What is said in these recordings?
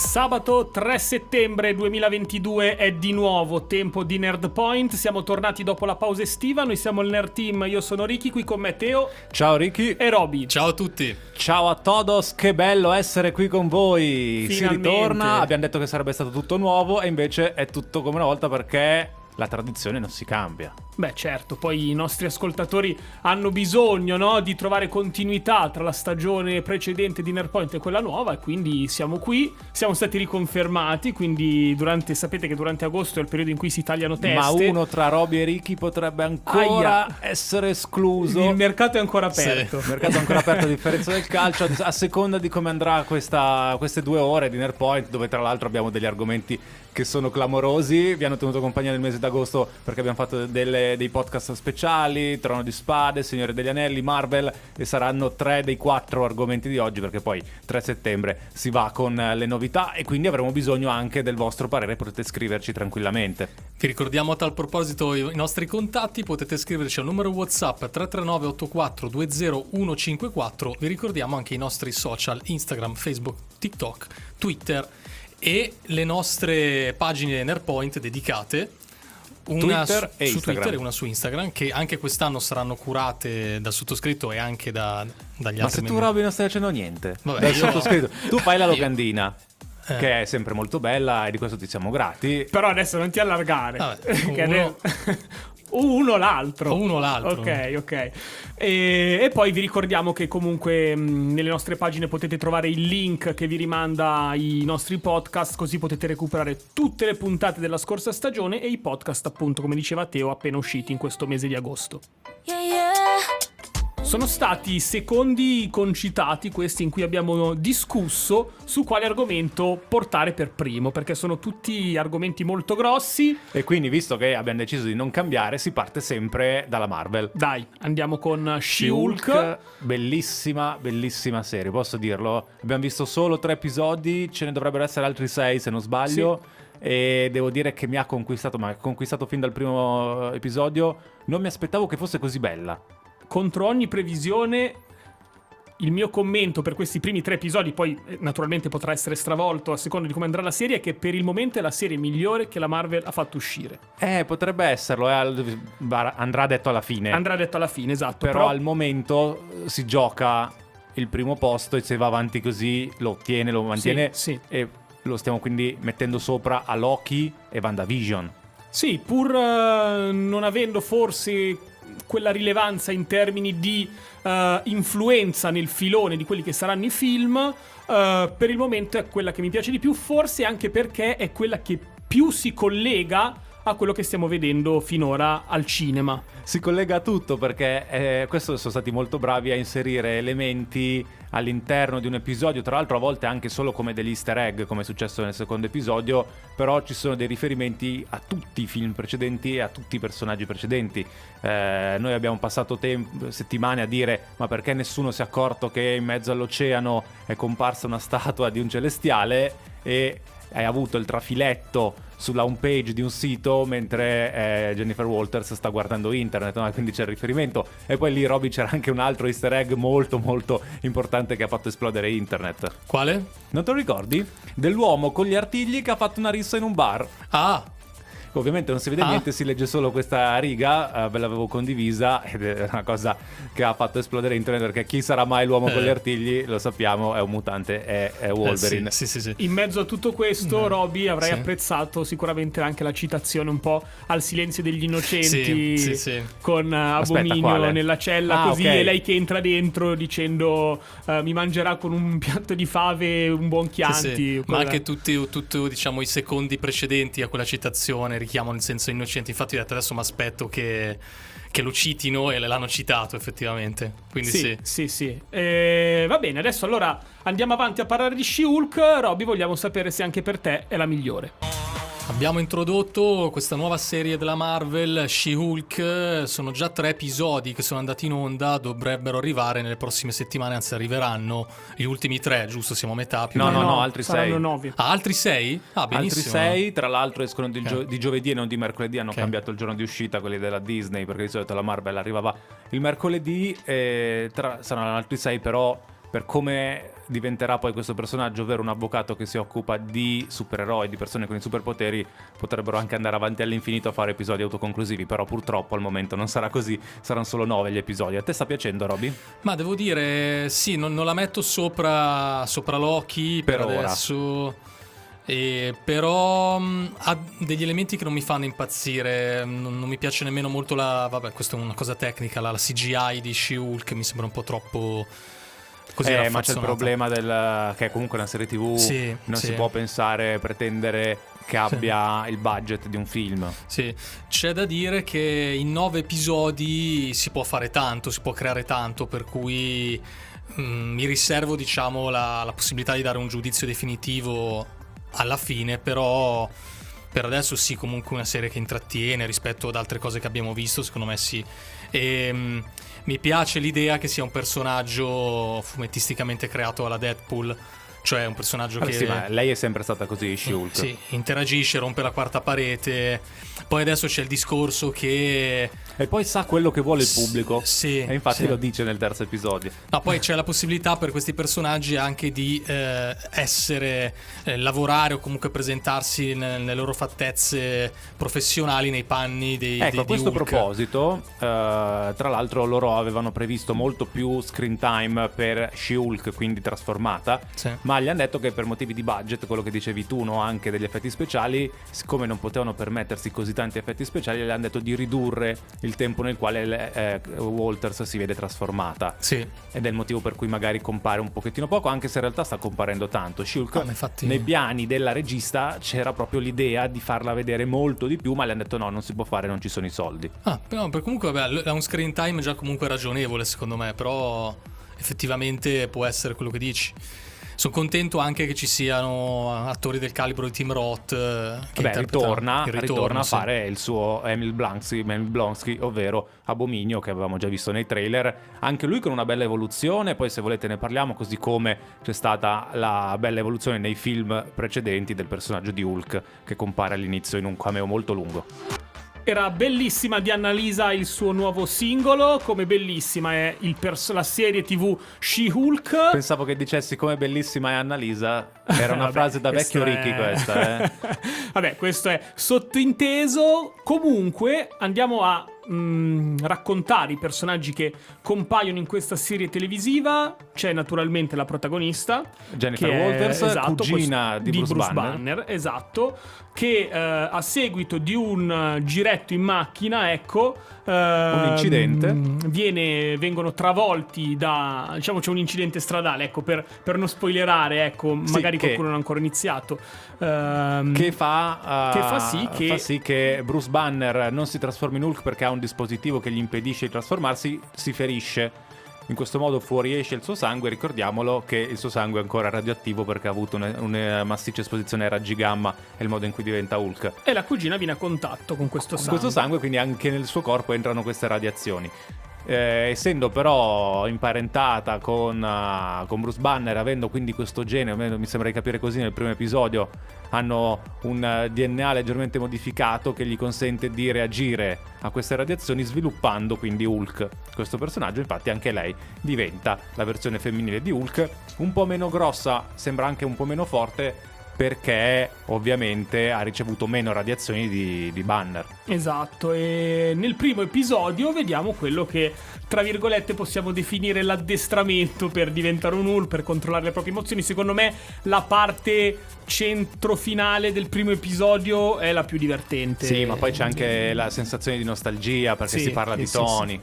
Sabato 3 settembre 2022 è di nuovo tempo di Nerd Point. Siamo tornati dopo la pausa estiva. Noi siamo il Nerd Team. Io sono Ricky, qui con me Teo Ciao Ricky. e Roby. Ciao a tutti. Ciao a todos, che bello essere qui con voi. Finalmente. Si ritorna, abbiamo detto che sarebbe stato tutto nuovo e invece è tutto come una volta perché la tradizione non si cambia. Beh, certo, poi i nostri ascoltatori hanno bisogno no, di trovare continuità tra la stagione precedente di Nerdpoint e quella nuova, e quindi siamo qui. Siamo stati riconfermati. Quindi, durante, sapete che durante agosto è il periodo in cui si tagliano teste. Ma uno tra Roby e Ricky potrebbe ancora Aia. essere escluso. Il mercato è ancora aperto. Il mercato è ancora aperto a differenza del calcio, a seconda di come andrà questa- queste due ore di Nerdpoint, dove tra l'altro abbiamo degli argomenti che sono clamorosi. Vi hanno tenuto compagnia nel mese d'agosto perché abbiamo fatto delle- dei podcast speciali, Trono di Spade, Signore degli Anelli, Marvel e saranno tre dei quattro argomenti di oggi perché poi 3 settembre si va con le novità e quindi avremo bisogno anche del vostro parere, potete scriverci tranquillamente. Vi ricordiamo a tal proposito i i nostri contatti, potete scriverci al numero WhatsApp 339 84 20154. Vi ricordiamo anche i nostri social Instagram, Facebook, TikTok, Twitter e le nostre pagine Nerpoint dedicate. Una Twitter su, e su. Twitter e una su Instagram, che anche quest'anno saranno curate dal sottoscritto e anche da- dagli Ma altri se tu. Roby non stai facendo niente, Vabbè, dal sottoscritto, tu fai la locandina. Eh. Che è sempre molto bella e di questo ti siamo grati. Però adesso non ti allargare. Vabbè, Che uno- uno l'altro. O uno l'altro. Ok, ok. E, e poi vi ricordiamo che comunque mh, nelle nostre pagine potete trovare il link che vi rimanda ai nostri podcast, così potete recuperare tutte le puntate della scorsa stagione e i podcast, appunto, come diceva Teo, appena usciti in questo mese di agosto. Yeah, yeah. Sono stati i secondi concitati, questi in cui abbiamo discusso su quale argomento portare per primo, perché sono tutti argomenti molto grossi. E quindi, visto che abbiamo deciso di non cambiare, si parte sempre dalla Marvel. Dai, andiamo con She-Hulk. bellissima, bellissima serie, posso dirlo. Abbiamo visto solo tre episodi, ce ne dovrebbero essere altri sei se non sbaglio. E devo dire che mi ha conquistato, ma ha conquistato fin dal primo episodio. Non mi aspettavo che fosse così bella. Contro ogni previsione, il mio commento per questi primi tre episodi, poi eh, naturalmente potrà essere stravolto a seconda di come andrà la serie, è che per il momento è la serie migliore che la Marvel ha fatto uscire. Eh, potrebbe esserlo, eh, andrà detto alla fine. Andrà detto alla fine, esatto. però, al momento eh, si gioca il primo posto e se va avanti così lo ottiene, lo mantiene. Sì, sì. E lo stiamo quindi mettendo sopra a Loki e WandaVision. Sì, pur eh, non avendo forse quella rilevanza in termini di eh, influenza nel filone di quelli che saranno i film, eh, per il momento è quella che mi piace di più, forse anche perché è quella che più si collega a quello che stiamo vedendo finora al cinema. Si collega a tutto perché eh, questo sono stati molto bravi a inserire elementi all'interno di un episodio, tra l'altro a volte anche solo come degli easter egg, come è successo nel secondo episodio, però ci sono dei riferimenti a tutti i film precedenti e a tutti i personaggi precedenti. Eh, noi abbiamo passato tem- settimane a dire ma perché nessuno si è accorto che in mezzo all'oceano è comparsa una statua di un celestiale e hai avuto il trafiletto sulla home page di un sito mentre eh, Jennifer Walters sta guardando internet, no? quindi c'è il riferimento. E poi lì, Roby, c'era anche un altro easter egg molto molto importante che ha fatto esplodere internet. Quale? Non te lo ricordi? Dell'uomo con gli artigli che ha fatto una rissa in un bar. Ah, Ovviamente non si vede Ah. niente, si legge solo questa riga, eh, ve l'avevo condivisa ed è una cosa che ha fatto esplodere internet perché chi sarà mai l'uomo con gli Eh. artigli, lo sappiamo, è un mutante, è, è Wolverine. eh, sì, sì, sì, sì. In mezzo a tutto questo, Mm. Roby, avrai Sì. apprezzato sicuramente anche la citazione un po' al silenzio degli innocenti Sì, sì, sì. con eh, Abominio nella cella, Ah, così ok. e lei che entra dentro dicendo eh, mi mangerà con un piatto di fave un buon Chianti. sì. Ma anche tutti, tutti, diciamo, i secondi precedenti a quella citazione richiamano il senso innocente. Infatti, ho detto adesso mi aspetto che, che lo citino e l'hanno citato effettivamente. Quindi sì. Sì, sì, sì. Eh, va bene, adesso allora andiamo avanti a parlare di She-Hulk. Robby, vogliamo sapere se anche per te è la migliore. Abbiamo introdotto questa nuova serie della Marvel, She-Hulk. Sono già tre episodi che sono andati in onda. Dovrebbero arrivare nelle prossime settimane, anzi, arriveranno gli ultimi tre, giusto? Siamo a metà più o No, meno. no, no, altri saranno sei. Ah, altri sei? Ah, Altri benissimo. sei, tra l'altro, escono di, Ok. gio- di giovedì e non di mercoledì. Hanno Ok. cambiato il giorno di uscita, quelli della Disney, perché di solito la Marvel arrivava il mercoledì. E tra- saranno altri sei, però, per come diventerà poi questo personaggio, ovvero un avvocato che si occupa di supereroi, di persone con i superpoteri, potrebbero anche andare avanti all'infinito a fare episodi autoconclusivi, però purtroppo al momento non sarà così, saranno solo nove gli episodi. A te sta piacendo, Roby? Ma devo dire, sì, non, non la metto sopra, sopra Loki per, Per adesso. E però mh, ha degli elementi che non mi fanno impazzire. Non, non mi piace nemmeno molto la. Vabbè, questa è una cosa tecnica. La, la CGI di She-Hulk mi sembra un po' troppo. Così eh, ma c'è il problema del, che è comunque una serie TV, Sì, non sì. si può pensare, pretendere che abbia il budget di un film. Sì, c'è da dire che in nove episodi si può fare tanto, si può creare tanto, per cui mm, mi riservo, diciamo, la, la possibilità di dare un giudizio definitivo alla fine, però per adesso sì, comunque una serie che intrattiene rispetto ad altre cose che abbiamo visto, secondo me sì. E, mm, mi piace l'idea che sia un personaggio fumettisticamente creato alla Deadpool, cioè un personaggio Vabbè, che... sì, ma lei è sempre stata così, She-Hulk. Sì, interagisce, rompe la quarta parete. Poi adesso c'è il discorso che. E poi sa quello che vuole il pubblico. Sì. E infatti sì. lo dice nel terzo episodio. No, poi c'è la possibilità per questi personaggi anche di eh, essere, eh, lavorare o comunque presentarsi ne- nelle loro fattezze professionali nei panni dei, Ecco, dei- a questo proposito, eh, tra l'altro loro avevano previsto molto più screen time per She-Hulk, quindi trasformata, Sì. ma gli hanno detto che per motivi di budget, quello che dicevi tu, no, anche degli effetti speciali, siccome non potevano permettersi così tanti effetti speciali, gli hanno detto di ridurre il tempo nel quale le- eh, Walters si vede trasformata. Sì. Ed è il motivo per cui magari compare un pochettino poco, anche se in realtà sta comparendo tanto. Shulk, Ah, infatti- nei piani della regista c'era proprio l'idea di farla vedere molto di più, ma le hanno detto no, non si può fare, non ci sono i soldi. Ah, però per comunque vabbè, ha un screen time già comunque ragionevole secondo me, però effettivamente può essere quello che dici. Sono contento anche che ci siano attori del calibro di Tim Roth eh, che Beh, ritorna, il ritorna ritorno, a sì. fare il suo Emil Blonsky, Emil Blonsky, ovvero Abominio, che avevamo già visto nei trailer. Anche lui con una bella evoluzione, poi se volete ne parliamo, così come c'è stata la bella evoluzione nei film precedenti del personaggio di Hulk, che compare all'inizio in un cameo molto lungo. Era bellissima di Annalisa il suo nuovo singolo, come bellissima è il pers- la serie TV She-Hulk. Pensavo che dicessi come bellissima è Annalisa. Era una Vabbè, frase da vecchio Ricky è- questa, eh. Vabbè, questo è sottointeso. Comunque, andiamo a mm, raccontare i personaggi che compaiono in questa serie televisiva. C'è naturalmente la protagonista, Jennifer che è- Walters, esatto, cugina questo- di Bruce Banner. esatto, che eh, a seguito di un eh, giretto in macchina, ecco, ehm, incidente. viene- vengono travolti da, diciamo c'è un incidente stradale, ecco, per, per non spoilerare, ecco, magari che- qualcuno non ha ancora iniziato. Ehm, Che fa, uh, Che fa sì che- fa sì che Bruce Banner non si trasformi in Hulk perché ha un dispositivo che gli impedisce di trasformarsi, si ferisce. In questo modo fuoriesce il suo sangue, ricordiamolo che il suo sangue è ancora radioattivo perché ha avuto una, una massiccia esposizione ai raggi gamma, è il modo in cui diventa Hulk. E la cugina viene a contatto con questo Con sangue. questo sangue, quindi anche nel suo corpo entrano queste radiazioni. Eh, essendo però imparentata con, ah, con Bruce Banner, avendo quindi questo gene, almeno mi sembra di capire così nel primo episodio, hanno un eh, DNA leggermente modificato che gli consente di reagire a queste radiazioni, sviluppando quindi Hulk. Questo personaggio, infatti, anche lei diventa la versione femminile di Hulk, un po' meno grossa, sembra anche un po' meno forte. Perché ovviamente ha ricevuto meno radiazioni di, di Banner. Esatto, e nel primo episodio vediamo quello che, tra virgolette, possiamo definire l'addestramento per diventare un Hulk, per controllare le proprie emozioni. Secondo me la parte centro finale del primo episodio è la più divertente. Sì, ma poi c'è anche la sensazione di nostalgia perché Sì, si parla sì, di sì, Tony.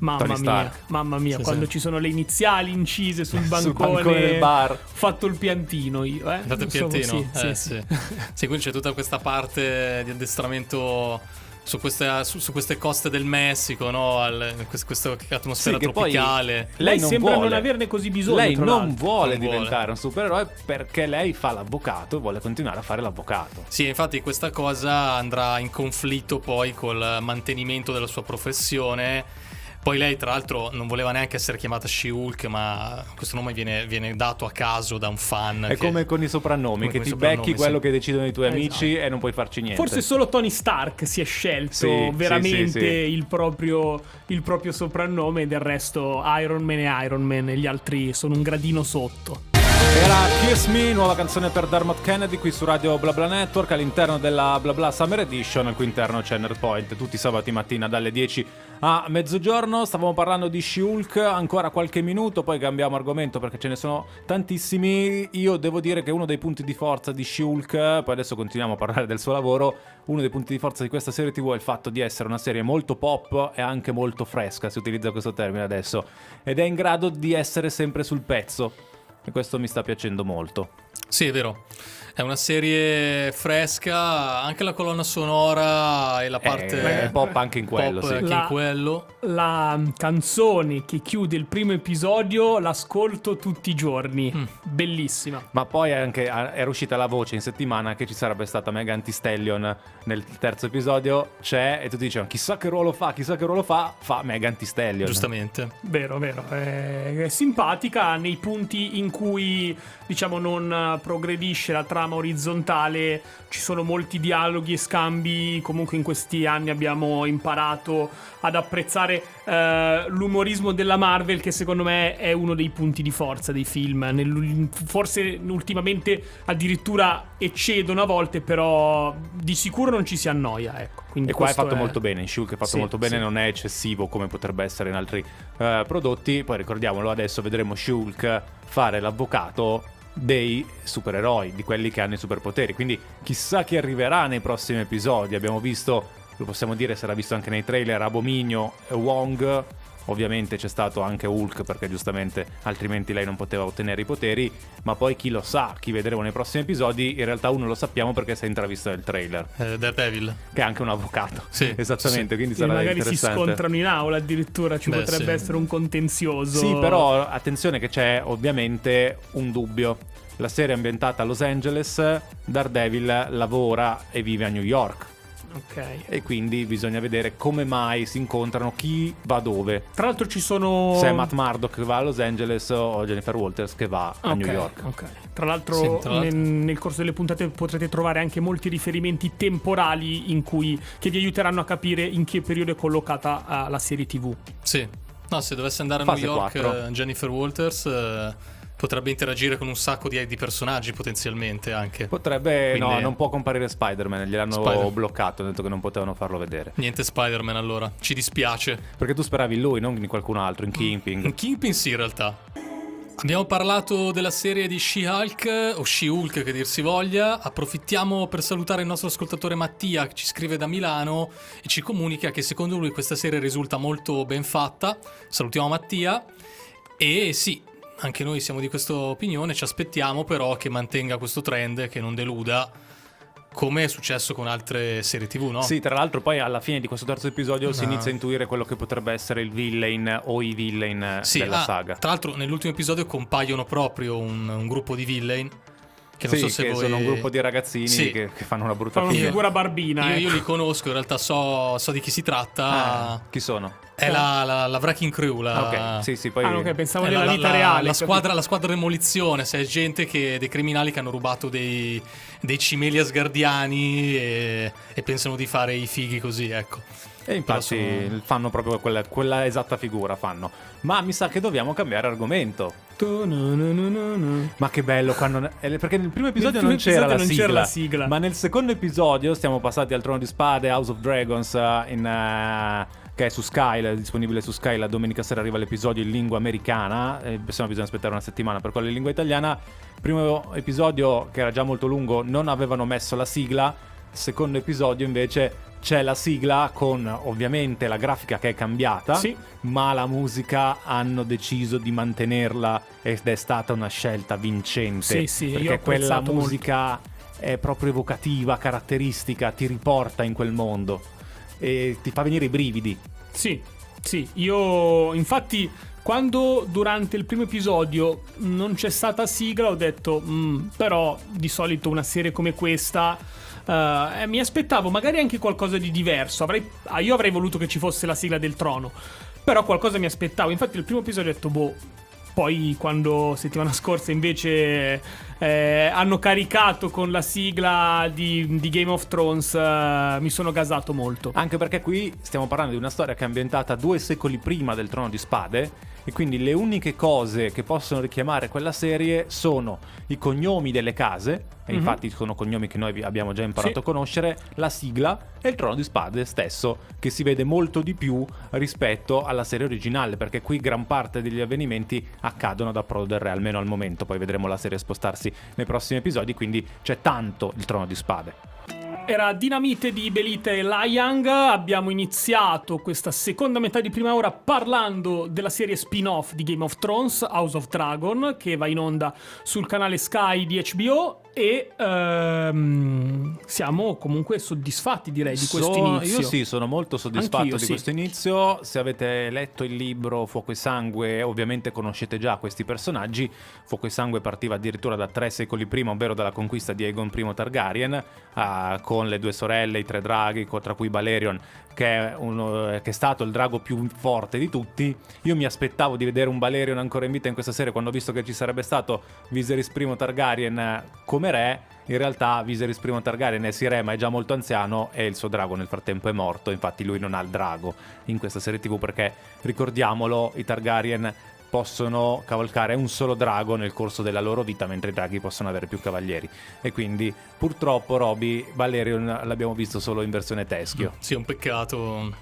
Mamma mia, mamma mia, Sì, quando sì. ci sono le iniziali incise sul bancone, bancone del bar. Ho fatto il piantino io, eh. Dato il piantino? sì, Eh, sì, sì. Sì, quindi c'è tutta questa parte di addestramento su queste, su- su queste coste del Messico, no? Al- quest- questa atmosfera tropicale. Lei non sembra vuole. non averne così bisogno, Lei non l'altro. vuole Non vuole. diventare un supereroe perché lei fa l'avvocato e vuole continuare a fare l'avvocato. Sì, infatti questa cosa andrà in conflitto poi col mantenimento della sua professione. Poi lei, tra l'altro, non voleva neanche essere chiamata She-Hulk, ma questo nome viene, viene dato a caso da un fan. È che- come con i soprannomi, come che ti soprannomi, becchi quello sì. che decidono i tuoi Esatto. amici e non puoi farci niente. Forse solo Tony Stark si è scelto Sì, veramente sì, sì, sì. Il, proprio, il proprio soprannome, del resto Iron Man è Iron Man e gli altri sono un gradino sotto. Era Kiss Me, nuova canzone per Dermot Kennedy qui su Radio BlaBla Network all'interno della BlaBla Summer Edition al cui interno c'è Nerdpoint tutti i sabati mattina dalle 10 a mezzogiorno. Stavamo parlando di Shulk ancora qualche minuto, poi cambiamo argomento perché ce ne sono tantissimi. Io devo dire che uno dei punti di forza di Shulk, poi adesso continuiamo a parlare del suo lavoro, uno dei punti di forza di questa serie TV è il fatto di essere una serie molto pop e anche molto fresca, si utilizza questo termine adesso, ed è in grado di essere sempre sul pezzo. E questo mi sta piacendo molto. Sì, è vero. È una serie fresca, anche la colonna sonora e la parte È, è pop anche in quello, pop sì. anche La- in quello. La canzone che chiude il primo episodio l'ascolto tutti i giorni. Mm. Bellissima. Ma poi anche era uscita la voce in settimana che ci sarebbe stata Megan Thee Stallion nel terzo episodio. C'è e tutti dicevano chissà che ruolo fa, chissà che ruolo fa. Fa Megan Thee Stallion. Giustamente. Vero, vero. È, è simpatica nei punti in cui, diciamo, non progredisce la trama orizzontale. Ci sono molti dialoghi e scambi. Comunque in questi anni abbiamo imparato ad apprezzare eh, l'umorismo della Marvel, che secondo me è uno dei punti di forza dei film. Nel- forse ultimamente addirittura eccedono a volte, però di sicuro non ci si annoia. Ecco. Quindi E qua è fatto molto bene, in Shulk è fatto Sì, molto bene, sì. non è eccessivo come potrebbe essere in altri eh, prodotti. Poi ricordiamolo, adesso vedremo Shulk fare l'avvocato dei supereroi, di quelli che hanno i superpoteri. Quindi chissà chi arriverà nei prossimi episodi. Abbiamo visto, lo possiamo dire, sarà visto anche nei trailer, Abominio Wong. Ovviamente c'è stato anche Hulk perché giustamente altrimenti lei non poteva ottenere i poteri, ma poi chi lo sa, chi vedremo nei prossimi episodi, in realtà uno lo sappiamo perché si è intravisto nel trailer, Eh, Daredevil. che è anche un avvocato. Sì, Esattamente, sì. quindi sarà magari si scontrano in aula addirittura ci Beh, potrebbe sì. essere un contenzioso Sì, però attenzione che c'è ovviamente un dubbio. La serie è ambientata a Los Angeles, Daredevil lavora e vive a New York ok e quindi bisogna vedere come mai si incontrano, chi va dove. tra l'altro ci sono Se è Matt Murdock che va a Los Angeles o Jennifer Walters che va a New York. ok. Tra l'altro, Sì, tra l'altro. Nel, nel corso delle puntate potrete trovare anche molti riferimenti temporali in cui, che vi aiuteranno a capire in che periodo è collocata eh, la serie TV. Sì. No, se dovesse andare a Fase New York 4. eh, Jennifer Walters eh, potrebbe interagire con un sacco di, di personaggi potenzialmente anche. Potrebbe, no, Quindi- non può comparire Spider-Man, gliel'hanno Spider- bloccato, hanno detto che non potevano farlo vedere. Niente Spider-Man allora, ci dispiace. Perché tu speravi in lui, non in qualcun altro, in In Kingpin. Kingpin sì in realtà. Abbiamo parlato della serie di She-Hulk o She-Hulk che dir si voglia. Approfittiamo per salutare il nostro ascoltatore Mattia che ci scrive da Milano e ci comunica che secondo lui questa serie risulta molto ben fatta. Salutiamo Mattia. E sì, anche noi siamo di questa opinione, ci aspettiamo però che mantenga questo trend, che non deluda, come è successo con altre serie TV, no? Sì, tra l'altro poi alla fine di questo terzo episodio si No. inizia a intuire quello che potrebbe essere il villain o i villain Sì, della ah, saga. Tra l'altro, nell'ultimo episodio compaiono proprio un, un gruppo di villain. Che non sì, so se che voi... sono un gruppo di ragazzini Sì. che, che fanno una brutta Fa una fine. figura barbina. Io, ecco. io li conosco, in realtà so, so di chi si tratta. Ah, chi sono? È la, la, la Wrecking Crew, la, ok, sì, sì, poi... Ah, ok, pensavo nella la, vita la- reale. La squadra, la squadra demolizione, se è gente che, dei criminali che hanno rubato dei, dei cimeli asgardiani e, e pensano di fare i fighi così, ecco. E infatti sono- fanno proprio quella, quella esatta figura, fanno. Ma mi sa che dobbiamo cambiare argomento. Tu, nu, nu, nu. Ma che bello quando... eh, Perché nel primo episodio primo non, c'era, episodio la non c'era sigla, la sigla. Ma nel secondo episodio stiamo passati al Trono di Spade, House of Dragons, eh, in, eh, che è su Sky, è disponibile su Sky. La domenica sera arriva l'episodio in lingua americana. E se no bisogna aspettare una settimana per quello in lingua italiana. Primo episodio, che era già molto lungo, non avevano messo la sigla. Secondo episodio invece c'è la sigla con ovviamente la grafica che è cambiata, Sì. ma la musica hanno deciso di mantenerla ed è stata una scelta vincente. Sì, sì, perché quella musica è proprio evocativa, caratteristica, ti riporta in quel mondo e ti fa venire i brividi. Sì, sì, io infatti quando durante il primo episodio non c'è stata sigla ho detto, "Mm, però di solito una serie come questa eh, eh, mi aspettavo magari anche qualcosa di diverso, avrei, ah, io avrei voluto che ci fosse la sigla del trono, però qualcosa mi aspettavo, infatti il primo episodio ho detto, boh, poi quando settimana scorsa invece eh, hanno caricato con la sigla di, di Game of Thrones eh, mi sono gasato molto. Anche perché qui stiamo parlando di una storia che è ambientata due secoli prima del Trono di Spade e quindi le uniche cose che possono richiamare quella serie sono i cognomi delle case, e Mhm. infatti sono cognomi che noi abbiamo già imparato Sì. a conoscere, la sigla e il trono di spade stesso, che si vede molto di più rispetto alla serie originale, perché qui gran parte degli avvenimenti accadono ad Approdo del Re, almeno al momento, poi vedremo la serie spostarsi nei prossimi episodi, quindi c'è tanto il trono di spade. Era Dinamite di Belite Liang. Abbiamo iniziato questa seconda metà di prima ora parlando della serie spin-off di Game of Thrones, House of Dragon, che va in onda sul canale Sky di HBO. E ehm, siamo comunque soddisfatti, direi, di questo Sono- inizio. Io sì, sono molto soddisfatto Anch'io, di sì. questo inizio. Se avete letto il libro Fuoco e Sangue, ovviamente conoscete già questi personaggi. Fuoco e Sangue partiva addirittura da tre secoli prima, ovvero dalla conquista di Aegon I Targaryen, ah, con le due sorelle, i tre draghi, tra cui Balerion, che è, uno- che è stato il drago più forte di tutti. Io mi aspettavo di vedere un Balerion ancora in vita in questa serie quando ho visto che ci sarebbe stato Viserys I Targaryen eh, come re. In realtà Viserys I Targaryen è sì ma è già molto anziano e il suo drago nel frattempo è morto, infatti lui non ha il drago in questa serie tv perché ricordiamolo i Targaryen possono cavalcare un solo drago nel corso della loro vita mentre i draghi possono avere più cavalieri e quindi purtroppo Roby Valerion l'abbiamo visto solo in versione teschio. Sì, è un peccato.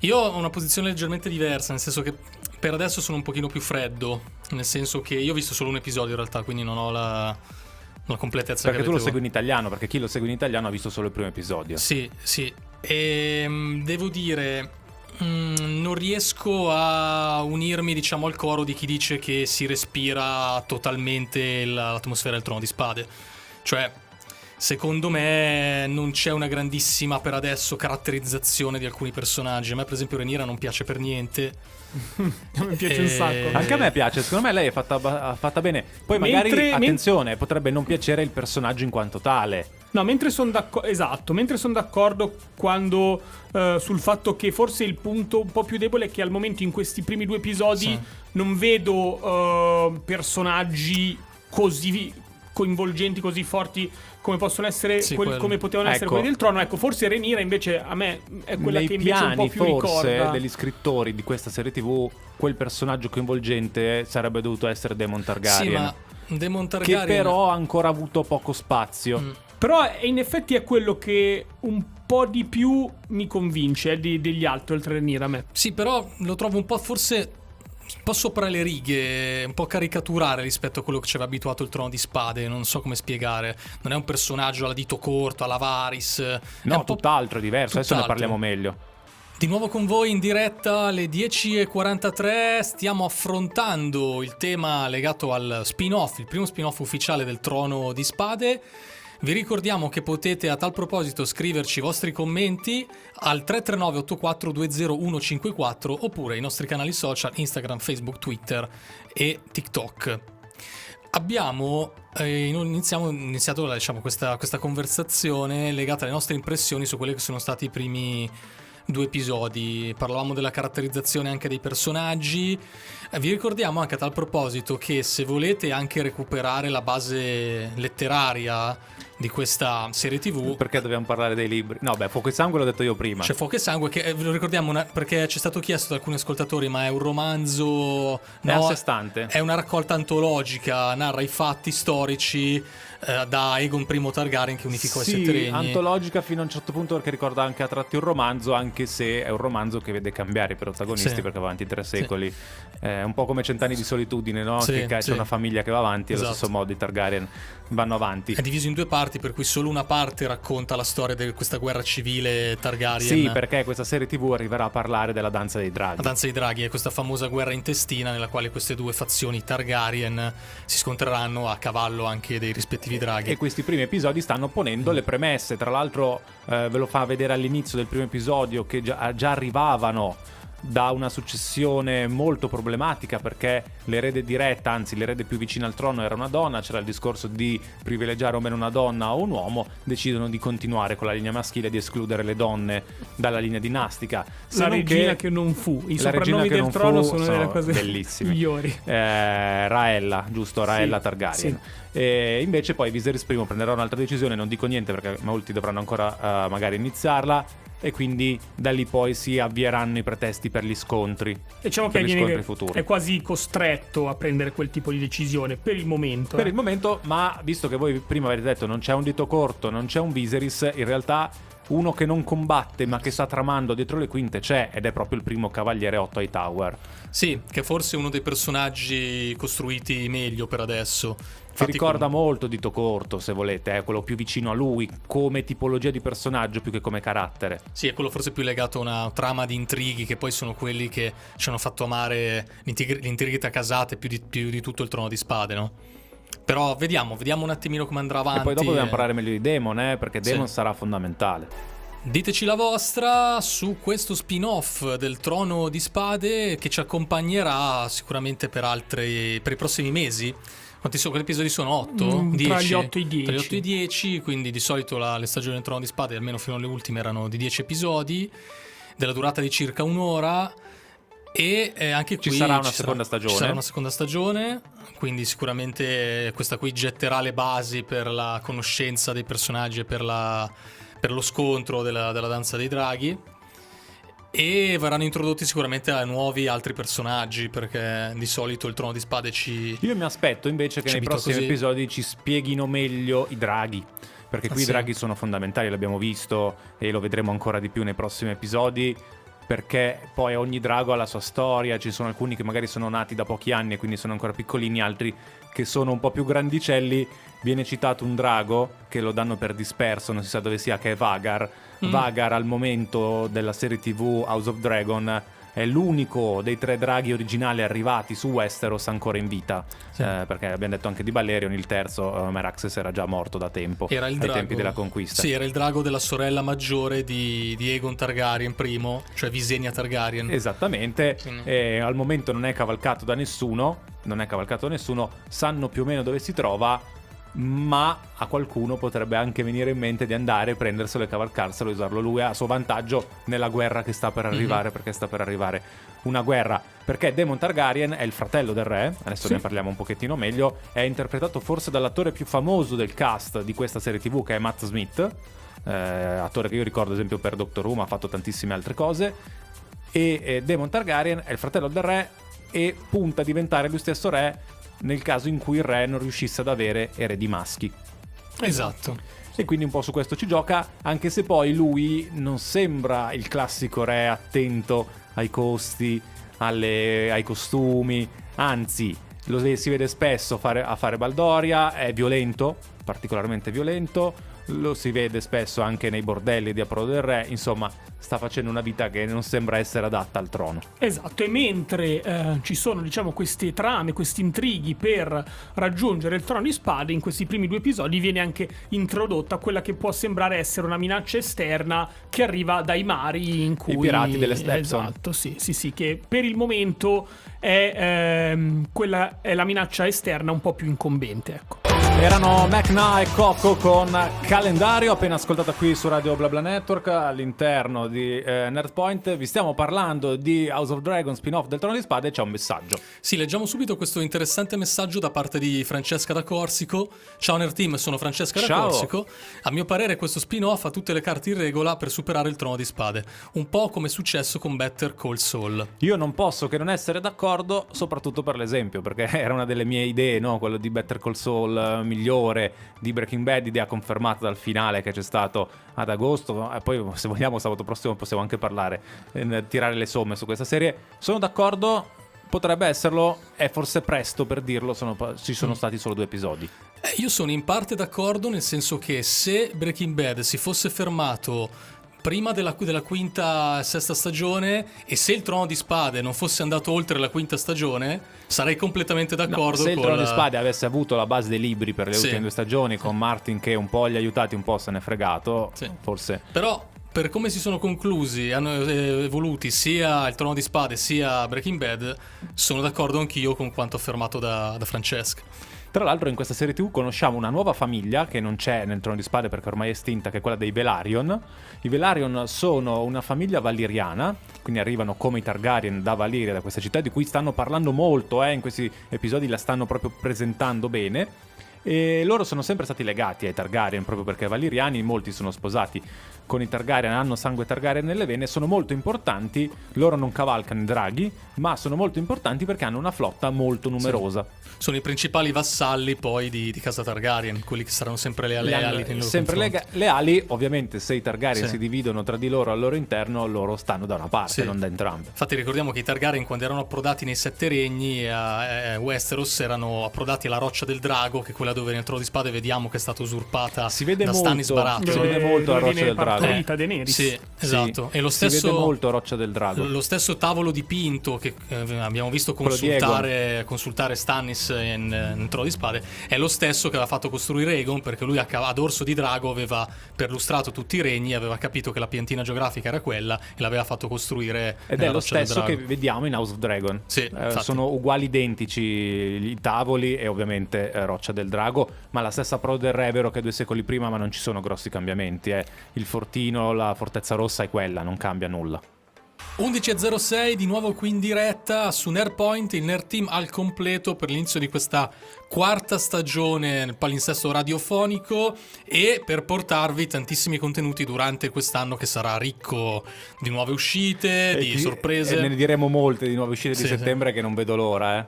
Io ho una posizione leggermente diversa, nel senso che per adesso sono un pochino più freddo, nel senso che io ho visto solo un episodio in realtà, quindi non ho la, la completezza Perché tu lo segui in italiano, perché chi lo segue in italiano ha visto solo il primo episodio. Sì, sì. E devo dire, mm, non riesco a unirmi, diciamo, al coro di chi dice che si respira totalmente la- l'atmosfera del trono di spade. Cioè, secondo me non c'è una grandissima per adesso caratterizzazione di alcuni personaggi. A me, per esempio, Renira non piace per niente. Mi piace un Eh, sacco. Anche a me piace, secondo me lei è fatta, fatta bene. Poi magari, Mentre- men- attenzione, potrebbe non piacere il personaggio in quanto tale. No, mentre sono d'accordo, esatto, mentre sono d'accordo quando eh, sul fatto che forse il punto un po' più debole è che al momento in questi primi due episodi Sì. non vedo eh, personaggi così coinvolgenti, così forti come possono essere Sì, quelli- come potevano essere Ecco. quelli del trono. Ecco, forse Renira invece a me è quella Nei che invece un po' piani più forse ricorda. degli scrittori di questa serie TV, quel personaggio coinvolgente sarebbe dovuto essere Demon Targaryen. Sì, ma Demon che Targaryen... però ha ancora avuto poco spazio. Mm. Però è- in effetti è quello che un po' di più mi convince eh, di- degli altri oltre a Renira a me. Sì, però lo trovo un po' forse un po' sopra le righe, un po' caricaturale rispetto a quello che ci aveva abituato il trono di spade, non so come spiegare. Non è un personaggio alla dito corto, alla Varys. è No, po' tutt'altro, è diverso. Adesso ne tutt'altro. parliamo meglio. Di nuovo con voi in diretta alle 10.43 stiamo affrontando il tema legato al spin-off, il primo spin-off ufficiale del Trono di Spade. Vi ricordiamo che potete a tal proposito scriverci i vostri commenti al 339 84 20154 oppure ai nostri canali social Instagram, Facebook, Twitter e TikTok. Abbiamo eh, iniziamo- iniziato diciamo, questa, questa conversazione legata alle nostre impressioni su quelli che sono stati i primi due episodi. Parlavamo della caratterizzazione anche dei personaggi. Eh, vi ricordiamo anche a tal proposito che se volete anche recuperare la base letteraria di questa serie TV, Perché dobbiamo parlare dei libri? No, beh, Fuoco e Sangue l'ho detto io prima. c'è Fuoco e Sangue, che eh, ve lo ricordiamo una- perché ci è stato chiesto da alcuni ascoltatori, ma è un romanzo. È a sé stante. È una raccolta antologica, narra i fatti storici eh, da Egon I Targaryen che unificò sì, i sette regni. antologica fino a un certo punto perché ricorda anche a tratti un romanzo, anche se è un romanzo che vede cambiare i protagonisti Sì. perché va avanti tre secoli. È un po' come Cent'anni di solitudine, no? Sì, che c'è sì. una famiglia che va avanti, allo Esatto. stesso modo i Targaryen vanno avanti. È diviso in due parti, per cui solo una parte racconta la storia di questa guerra civile Targaryen. Sì, perché questa serie TV arriverà a parlare della danza dei draghi. La danza dei draghi è questa famosa guerra intestina nella quale queste due fazioni Targaryen si scontreranno a cavallo anche dei rispettivi draghi. E questi primi episodi stanno ponendo le premesse. Tra l'altro, eh, ve lo fa vedere all'inizio del primo episodio che già, già arrivavano da una successione molto problematica perché l'erede diretta, anzi l'erede più vicina al trono era una donna, c'era il discorso di privilegiare o meno una donna o un uomo, decidono di continuare con la linea maschile e di escludere le donne dalla linea dinastica. Se La regina che... non fu. I soprannomi che del trono fu sono, sono delle cose bellissimi. migliori. eh, Raella, giusto? Raella Sì, Targaryen. sì. E invece poi Viserys primo prenderà un'altra decisione, non dico niente perché molti dovranno ancora uh, magari iniziarla e quindi da lì poi si avvieranno i pretesti per gli scontri. Diciamo che viene, è quasi costretto a prendere quel tipo di decisione per il momento. Per eh. il momento, ma visto che voi prima avete detto non c'è un dito corto, non c'è un Viserys, in realtà uno che non combatte ma che sta tramando dietro le quinte c'è ed è proprio il primo cavaliere 8 ai Tower. Sì, che forse è uno dei personaggi costruiti meglio per adesso. Ti ricorda con... molto Dito Corto, se volete, è quello più vicino a lui come tipologia di personaggio più che come carattere. Sì, è quello forse più legato a una trama di intrighi che poi sono quelli che ci hanno fatto amare le intrighi casate più di, più di tutto il trono di spade, no? Però vediamo, vediamo un attimino come andrà avanti. E poi dopo dobbiamo parlare meglio di Demon, eh, perché Demon sì. sarà fondamentale. Diteci la vostra su questo spin-off del Trono di Spade che ci accompagnerà sicuramente per, altri, per i prossimi mesi. Quanti, sono, quanti episodi sono? 8? Mm, 10? Tra gli 8 e i 10. Tra gli 8 e i 10, quindi di solito la, le stagioni del Trono di Spade, almeno fino alle ultime, erano di 10 episodi, della durata di circa un'ora. E eh, anche qui ci sarà una seconda sarà, stagione. Ci sarà una seconda stagione, quindi sicuramente questa qui getterà le basi per la conoscenza dei personaggi e per, la, per lo scontro della, della, danza dei draghi. E verranno introdotti sicuramente nuovi altri personaggi, perché di solito il trono di spade ci. Io mi aspetto invece che nei prossimi così. episodi ci spieghino meglio i draghi perché qui ah, i draghi sono fondamentali, l'abbiamo visto e lo vedremo ancora di più nei prossimi episodi perché poi ogni drago ha la sua storia, ci sono alcuni che magari sono nati da pochi anni e quindi sono ancora piccolini, altri che sono un po' più grandicelli. Viene citato un drago che lo danno per disperso, non si sa dove sia, che è Vagar. Mm. Vagar al momento della serie TV House of Dragon è l'unico dei tre draghi originali arrivati su Westeros ancora in vita. Sì. Eh, perché abbiamo detto anche di Balerion, il terzo, uh, Meraxes era già morto da tempo. Era il ai drago, tempi della conquista. Sì, era il drago della sorella maggiore di, di Aegon Targaryen primo, cioè Visenya Targaryen. Esattamente. E al momento non è cavalcato da nessuno. Non è cavalcato da nessuno. Sanno più o meno dove si trova ma a qualcuno potrebbe anche venire in mente di andare, prenderselo e cavalcarselo e usarlo lui a suo vantaggio nella guerra che sta per arrivare, mm-hmm. perché sta per arrivare una guerra. Perché Demon Targaryen è il fratello del re, adesso sì. ne parliamo un pochettino meglio, è interpretato forse dall'attore più famoso del cast di questa serie tv che è Matt Smith, eh, attore che io ricordo ad esempio per Doctor Who, ma ha fatto tantissime altre cose, e eh, Demon Targaryen è il fratello del re e punta a diventare lui stesso re nel caso in cui il re non riuscisse ad avere eredi maschi. Esatto. E quindi un po' su questo ci gioca, anche se poi lui non sembra il classico re attento ai costi, alle, ai costumi, anzi lo si vede spesso fare, a fare baldoria, è violento, particolarmente violento, lo si vede spesso anche nei bordelli di Apro del Re, insomma sta facendo una vita che non sembra essere adatta al trono. Esatto, e mentre eh, ci sono diciamo queste trame, questi intrighi per raggiungere il trono di spade, in questi primi due episodi viene anche introdotta quella che può sembrare essere una minaccia esterna che arriva dai mari in cui... I pirati delle Stepson. Esatto, sì, sì, sì, che per il momento è, ehm, quella, è la minaccia esterna un po' più incombente, ecco. Erano McNa e Coco con calendario, appena ascoltata qui su Radio BlaBla Network all'interno di eh, Nerdpoint. Vi stiamo parlando di House of Dragon, spin-off del Trono di Spade e c'è un messaggio. Sì, leggiamo subito questo interessante messaggio da parte di Francesca da Corsico. Ciao Nerd Team, sono Francesca da Ciao. Corsico. A mio parere questo spin-off ha tutte le carte in regola per superare il Trono di Spade, un po' come è successo con Better Call Saul. Io non posso che non essere d'accordo, soprattutto per l'esempio, perché era una delle mie idee, no? quello di Better Call Saul migliore di Breaking Bad, idea confermata dal finale che c'è stato ad agosto. E poi, se vogliamo, sabato prossimo possiamo anche parlare, eh, tirare le somme su questa serie. Sono d'accordo, potrebbe esserlo, è forse presto per dirlo, sono, ci sono mm. stati solo due episodi. Eh, io sono in parte d'accordo, nel senso che se Breaking Bad si fosse fermato prima della, della quinta sesta stagione e se il Trono di Spade non fosse andato oltre la quinta stagione sarei completamente d'accordo no, se il Trono la... di Spade avesse avuto la base dei libri per le sì. ultime due stagioni con Martin che un po' li ha aiutati un po' se ne è fregato sì. forse però per come si sono conclusi, hanno evoluti sia il Trono di Spade sia Breaking Bad, sono d'accordo anch'io con quanto affermato da, da Francesca. Tra l'altro in questa serie TV conosciamo una nuova famiglia che non c'è nel Trono di Spade perché ormai è estinta, che è quella dei Velaryon. I Velaryon sono una famiglia valiriana, quindi arrivano come i Targaryen da Valiria, da questa città di cui stanno parlando molto, eh, in questi episodi la stanno proprio presentando bene E loro sono sempre stati legati ai Targaryen proprio perché valiriani, molti sono sposati con i Targaryen, hanno sangue Targaryen nelle vene, sono molto importanti. Loro non cavalcano i draghi, ma sono molto importanti perché hanno una flotta molto numerosa. Sono i principali vassalli poi di, di casa Targaryen, quelli che saranno sempre le Le leali loro sempre lega- leali, ovviamente se i Targaryen Sì. si dividono tra di loro al loro interno, loro stanno da una parte, Sì. non da entrambe. Infatti ricordiamo che i Targaryen quando erano approdati nei Sette Regni a eh, Westeros erano approdati alla Roccia del Drago, che è quella dove nel Trono di Spade vediamo che è stata usurpata Si vede da molto. Stannis Baratheon. Si vede molto la dove Roccia del Drago. partorita Daenerys. Sì, esatto. Sì, e lo Si stesso, vede molto Roccia del Drago. lo stesso tavolo dipinto che eh, abbiamo visto consultare, consultare Stannis in, in Trono di Spade è lo stesso che aveva fatto costruire Aegon perché lui a, ad Orso di Drago aveva perlustrato tutti i regni, aveva capito che la piantina geografica era quella e l'aveva fatto costruire Ed è lo stesso che vediamo in House of Dragon. Sì, Eh, sono uguali identici i tavoli e ovviamente eh, Roccia del Drago, ma la stessa Pro del Revero che due secoli prima, ma non ci sono grossi cambiamenti. eh. Il fortino, la Fortezza Rossa è quella, non cambia nulla. 11.06 di nuovo qui in diretta su Nerdpoint, il Nerd Team al completo per l'inizio di questa quarta stagione nel palinsesto radiofonico e per portarvi tantissimi contenuti durante quest'anno che sarà ricco di nuove uscite, E di chi- sorprese. E ne diremo molte di nuove uscite Sì, di sì. settembre che non vedo l'ora, eh.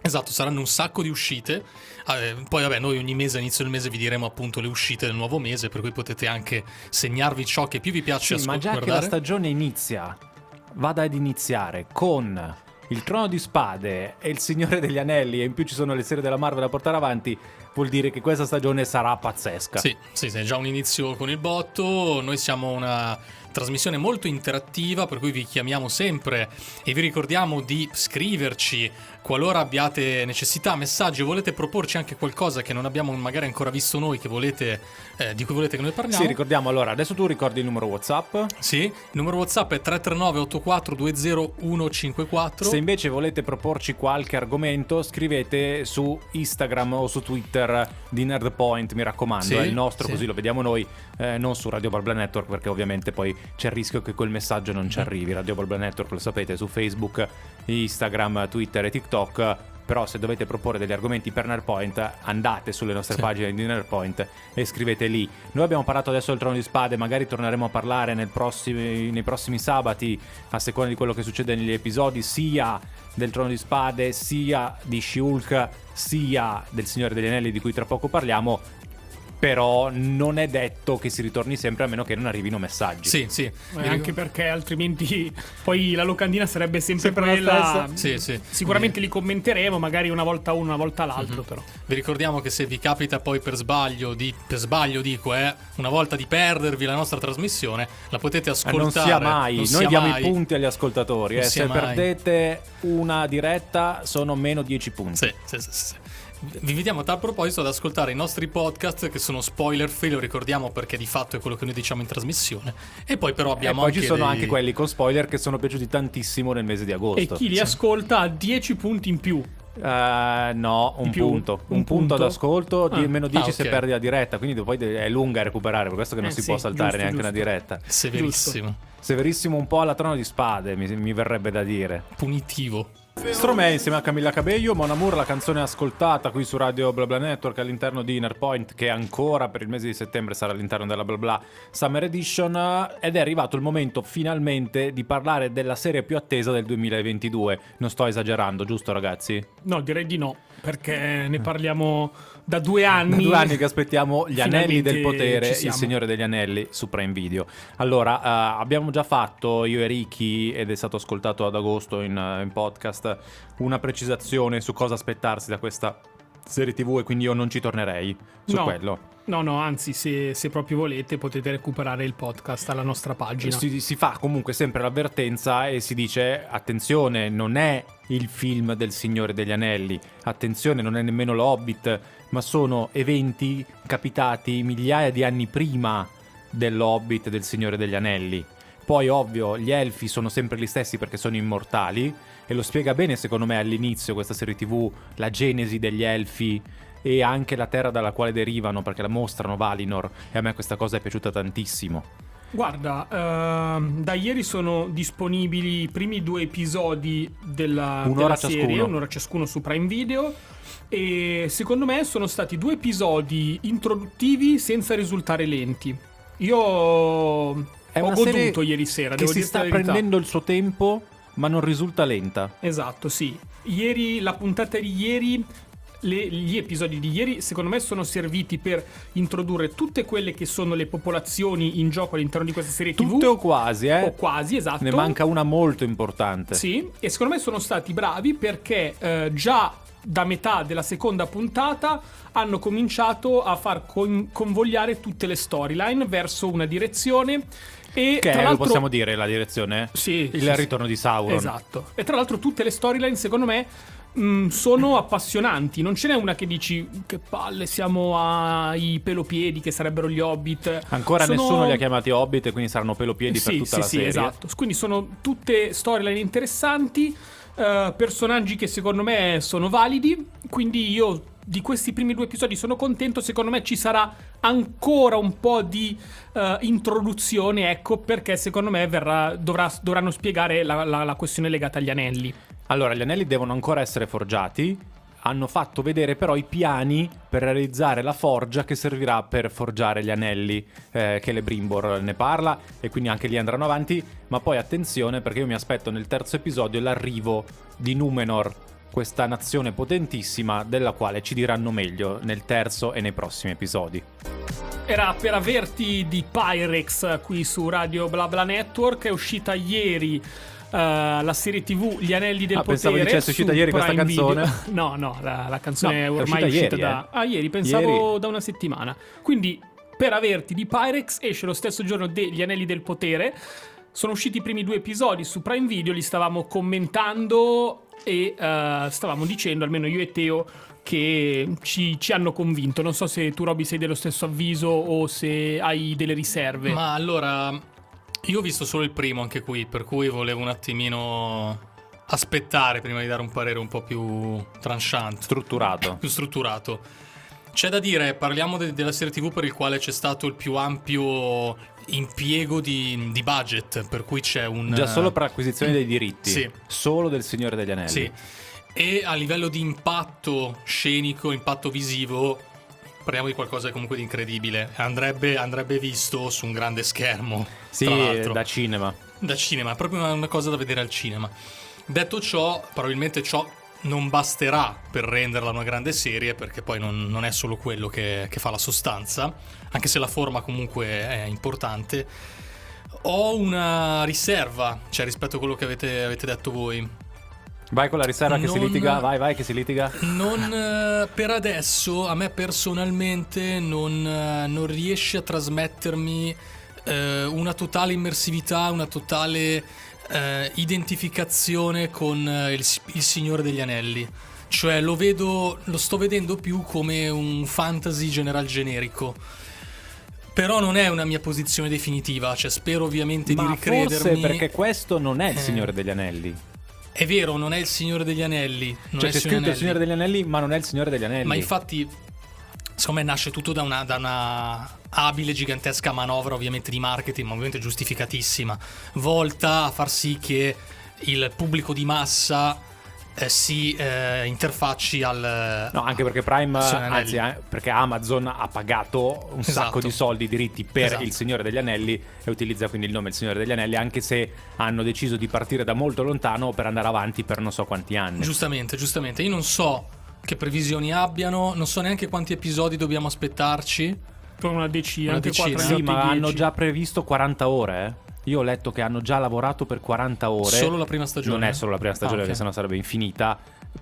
Esatto, saranno un sacco di uscite. Eh, poi, vabbè, noi ogni mese, all'inizio del mese, vi diremo appunto le uscite del nuovo mese, per cui potete anche segnarvi ciò che più vi piace Sì, ma già che la stagione inizia, vada ad iniziare con il Trono di Spade e il Signore degli Anelli e in più ci sono le serie della Marvel da portare avanti, vuol dire che questa stagione sarà pazzesca. Sì, sì, sì, è già un inizio con il botto. Noi siamo una trasmissione molto interattiva, per cui vi chiamiamo sempre e vi ricordiamo di scriverci qualora abbiate necessità, messaggi o volete proporci anche qualcosa che non abbiamo magari ancora visto noi, che volete, eh, di cui volete che noi parliamo. Sì, ricordiamo allora, adesso tu ricordi il numero WhatsApp. Sì, il numero WhatsApp è 339 8420 154. Se invece volete proporci qualche argomento, scrivete su Instagram o su Twitter di Nerdpoint, mi raccomando, Sì, è il nostro, sì. così lo vediamo noi, eh, non su Radio Barbla Network, perché ovviamente poi c'è il rischio che quel messaggio non ci arrivi. Radio Barbla Network lo sapete su Facebook, Instagram, Twitter e TikTok. Però se dovete proporre degli argomenti per Nerdpoint, andate sulle nostre Sì. pagine di Nerdpoint e scrivete lì. Noi abbiamo parlato adesso del Trono di Spade, magari torneremo a parlare prossimi- nei prossimi sabati, a seconda di quello che succede negli episodi, sia del Trono di Spade, sia di Shulk, sia del Signore degli Anelli di cui tra poco parliamo. Però non è detto che si ritorni sempre a meno che non arrivino messaggi. Sì, sì. Eh, anche perché altrimenti poi la locandina sarebbe sempre, Sempre la quella. Sì, sì. Sicuramente li commenteremo, magari una volta uno, una volta l'altro, però. Vi ricordiamo che se vi capita poi per sbaglio, di, per sbaglio dico, eh, una volta di perdervi la nostra trasmissione, la potete Eh, ascoltare. non sia mai, Non noi sia diamo mai. i punti agli ascoltatori. Eh. Se mai. perdete una diretta, sono meno 10 punti. Sì, sì, sì, sì. Vi invitiamo a tal proposito ad ascoltare i nostri podcast che sono spoiler free, lo ricordiamo perché di fatto è quello che noi diciamo in trasmissione. E poi però E abbiamo poi anche ci sono dei- anche quelli con spoiler che sono piaciuti tantissimo nel mese di agosto. E chi li ascolta ha 10 punti in più. Eh, no, un Di più? punto. Un, Un punto ad punto? ascolto, di Ah. meno 10 Ah, se ok. perdi la diretta. Quindi poi è lunga a recuperare, per questo che non Eh si sì, può saltare giusto, neanche una giusto. diretta. Severissimo, Severissimo un po' alla trono di spade, mi, mi verrebbe da dire. punitivo. Stromae insieme a Camilla Cabello, Mon Amour, la canzone ascoltata qui su Radio BlaBla Network all'interno di Inner Point che ancora per il mese di settembre sarà all'interno della BlaBla Summer Edition ed è arrivato il momento finalmente di parlare della serie più attesa del 2022. Non sto esagerando, giusto ragazzi? No, direi di no, perché ne parliamo da due anni. Da due anni che aspettiamo gli anelli del potere, il. Signore degli Anelli su Prime Video. Allora, eh, abbiamo già fatto io e Ricky, ed è stato ascoltato ad agosto in, eh, in podcast, una precisazione su cosa aspettarsi da questa serie TV e quindi io non ci tornerei su No. quello. No, no, anzi, se, se proprio volete potete recuperare il podcast alla nostra pagina. Si, si fa comunque sempre l'avvertenza e si dice attenzione, non è il film del Signore degli Anelli, attenzione, non è nemmeno l'Hobbit, ma sono eventi capitati migliaia di anni prima dell'Hobbit del Signore degli Anelli. Poi, ovvio, gli elfi sono sempre gli stessi perché sono immortali e lo spiega bene, secondo me, all'inizio questa serie TV, la genesi degli elfi e anche la terra dalla quale derivano perché la mostrano Valinor e a me questa cosa è piaciuta tantissimo. Guarda, ehm, da ieri sono disponibili i primi due episodi della, Un'ora della serie, ciascuno. un'ora ciascuno su Prime Video. E secondo me sono stati due episodi introduttivi senza risultare lenti. Io È ho goduto ieri sera, che devo si sta prendendo il suo tempo, ma non risulta lenta. Esatto, sì. Ieri, la puntata di ieri, le- gli episodi di ieri, secondo me, sono serviti per introdurre tutte quelle che sono le popolazioni in gioco all'interno di questa serie TV. Tutte o quasi, eh? o quasi, esatto. Ne manca una molto importante. Sì, e secondo me sono stati bravi perché eh, già da metà della seconda puntata hanno cominciato a far con- convogliare tutte le storyline verso una direzione. E Che è, lo possiamo dire, la direzione? Sì, Il sì, ritorno di Sauron. Esatto. E tra l'altro tutte le storyline, secondo me, mh, sono appassionanti. Non ce n'è una che dici che palle, siamo ai pelopiedi, che sarebbero gli hobbit. Ancora Sono- nessuno li ha chiamati Hobbit e quindi saranno pelopiedi per sì, tutta sì, la sì, serie. esatto. Quindi sono tutte storyline interessanti, eh, personaggi che secondo me sono validi. Quindi io di questi primi due episodi sono contento. Secondo me ci sarà ancora un po' di eh, introduzione, ecco, perché secondo me verrà- dovrà- dovranno spiegare la, la- la questione legata agli anelli. Allora, gli anelli devono ancora essere forgiati. Hanno fatto vedere però i piani per realizzare la forgia che servirà per forgiare gli anelli. Eh, che Lebrimbor ne parla e quindi anche lì andranno avanti. Ma poi attenzione perché io mi aspetto nel terzo episodio l'arrivo di Numenor, questa nazione potentissima della quale ci diranno meglio nel terzo e nei prossimi episodi. Era per averti di Pyrex qui su Radio BlaBla Network. È uscita ieri la serie TV Gli Anelli del Ah, pensavo Potere. dicesse uscita ieri questa Prime canzone. Video. No, no, la, la canzone No, è è ormai uscita uscita ieri, da. eh. Ah, ieri pensavo Ieri. da una settimana. Quindi, per averti di Pyrex, esce lo stesso giorno degli Anelli del Potere. Sono usciti i primi due episodi su Prime Video, li stavamo commentando e eh, stavamo dicendo, almeno io e Teo, che ci, ci hanno convinto. Non so se tu, Robby, sei dello stesso avviso o se hai delle riserve. Ma allora, io ho visto solo il primo anche qui, per cui volevo un attimino aspettare prima di dare un parere un po' più tranchant, Strutturato. più strutturato. C'è da dire, parliamo de- della serie TV per il quale c'è stato il più ampio impiego di, di budget, per cui c'è un... Già solo per acquisizione dei diritti. Sì. Solo del Signore degli Anelli. Sì. E a livello di impatto scenico, impatto visivo, parliamo di qualcosa comunque di incredibile. Andrebbe, andrebbe visto su un grande schermo. Sì, da cinema. Da cinema, è proprio una, una cosa da vedere al cinema. Detto ciò, probabilmente ciò non basterà per renderla una grande serie, perché poi non, non è solo quello che, che fa la sostanza, anche se la forma comunque è importante. Ho una riserva, cioè rispetto a quello che avete, avete detto voi. Vai con la riserva che si litiga. Vai, vai, che si litiga. Non, eh, per adesso, a me personalmente, non, eh, non riesce a trasmettermi eh, una totale immersività, una totale eh, identificazione con eh, il, il Signore degli Anelli. Cioè lo vedo, lo sto vedendo più come un fantasy general generico. Però non è una mia posizione definitiva, cioè spero ovviamente di Ma ricredermi. forse perché questo non è il. Signore degli Anelli. È vero, non è il Signore degli Anelli. Non Cioè è c'è il scritto il. Signore degli Anelli, ma non è il Signore degli Anelli. Ma infatti, secondo me nasce tutto da una, da una abile, gigantesca manovra, ovviamente di marketing, ma ovviamente giustificatissima, volta a far sì che il pubblico di massa eh, si eh, interfacci al. No, anche perché Prime, anzi, eh, perché Amazon ha pagato un Esatto. sacco di soldi, i diritti per Esatto. il Signore degli Anelli e utilizza quindi il nome Il Signore degli Anelli, anche se hanno deciso di partire da molto lontano per andare avanti per non so quanti anni. Giustamente, giustamente. Io non so che previsioni abbiano, non so neanche quanti episodi dobbiamo aspettarci. Per una decina, Una anche decina. Sì, ma hanno già previsto 40 ore, eh. Io ho letto che hanno già lavorato per 40 ore. Solo la prima stagione? Non è solo la prima stagione, Ah, ok. perché sennò sarebbe infinita.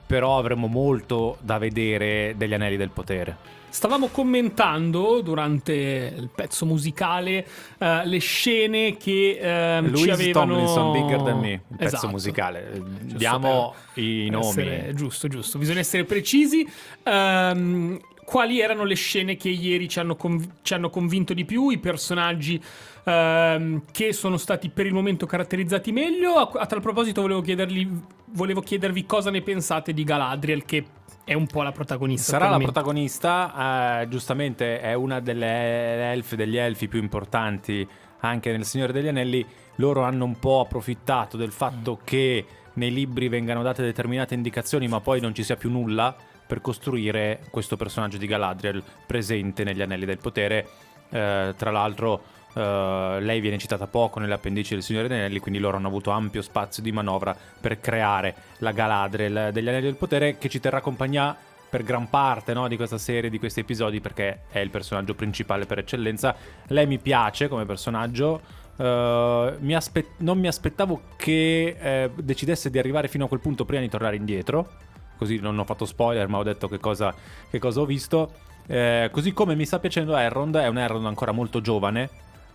Però avremo molto da vedere degli Anelli del Potere. Stavamo commentando durante il pezzo musicale eh, le scene che ehm, ci avevano Tomlinson, Bigger Than Me, il pezzo Esatto. musicale. Giusto Diamo i nomi. essere- giusto, giusto. Bisogna essere precisi. Ehm, quali erano le scene che ieri ci hanno, conv- ci hanno convinto di più? I personaggi ehm, che sono stati per il momento caratterizzati meglio? A, a tal proposito, volevo, chiedergli, volevo chiedervi cosa ne pensate di Galadriel, che è un po' la protagonista. Sarà la protagonista, eh, giustamente è una delle elfe, degli elfi più importanti anche nel Signore degli Anelli, loro hanno un po' approfittato del fatto che nei libri vengano date determinate indicazioni ma poi non ci sia più nulla per costruire questo personaggio di Galadriel presente negli Anelli del Potere. Eh, tra l'altro eh, lei viene citata poco nelle appendici del Signore degli Anelli, quindi loro hanno avuto ampio spazio di manovra per creare la Galadriel degli Anelli del Potere che ci terrà compagnia per gran parte no, di questa serie, di questi episodi, perché è il personaggio principale per eccellenza. Lei mi piace come personaggio. Uh, mi aspe- non mi aspettavo che eh, decidesse di arrivare fino a quel punto prima di tornare indietro. Così non ho fatto spoiler, ma ho detto che cosa, che cosa ho visto. Eh, così come mi sta piacendo Elrond, è un Elrond ancora molto giovane.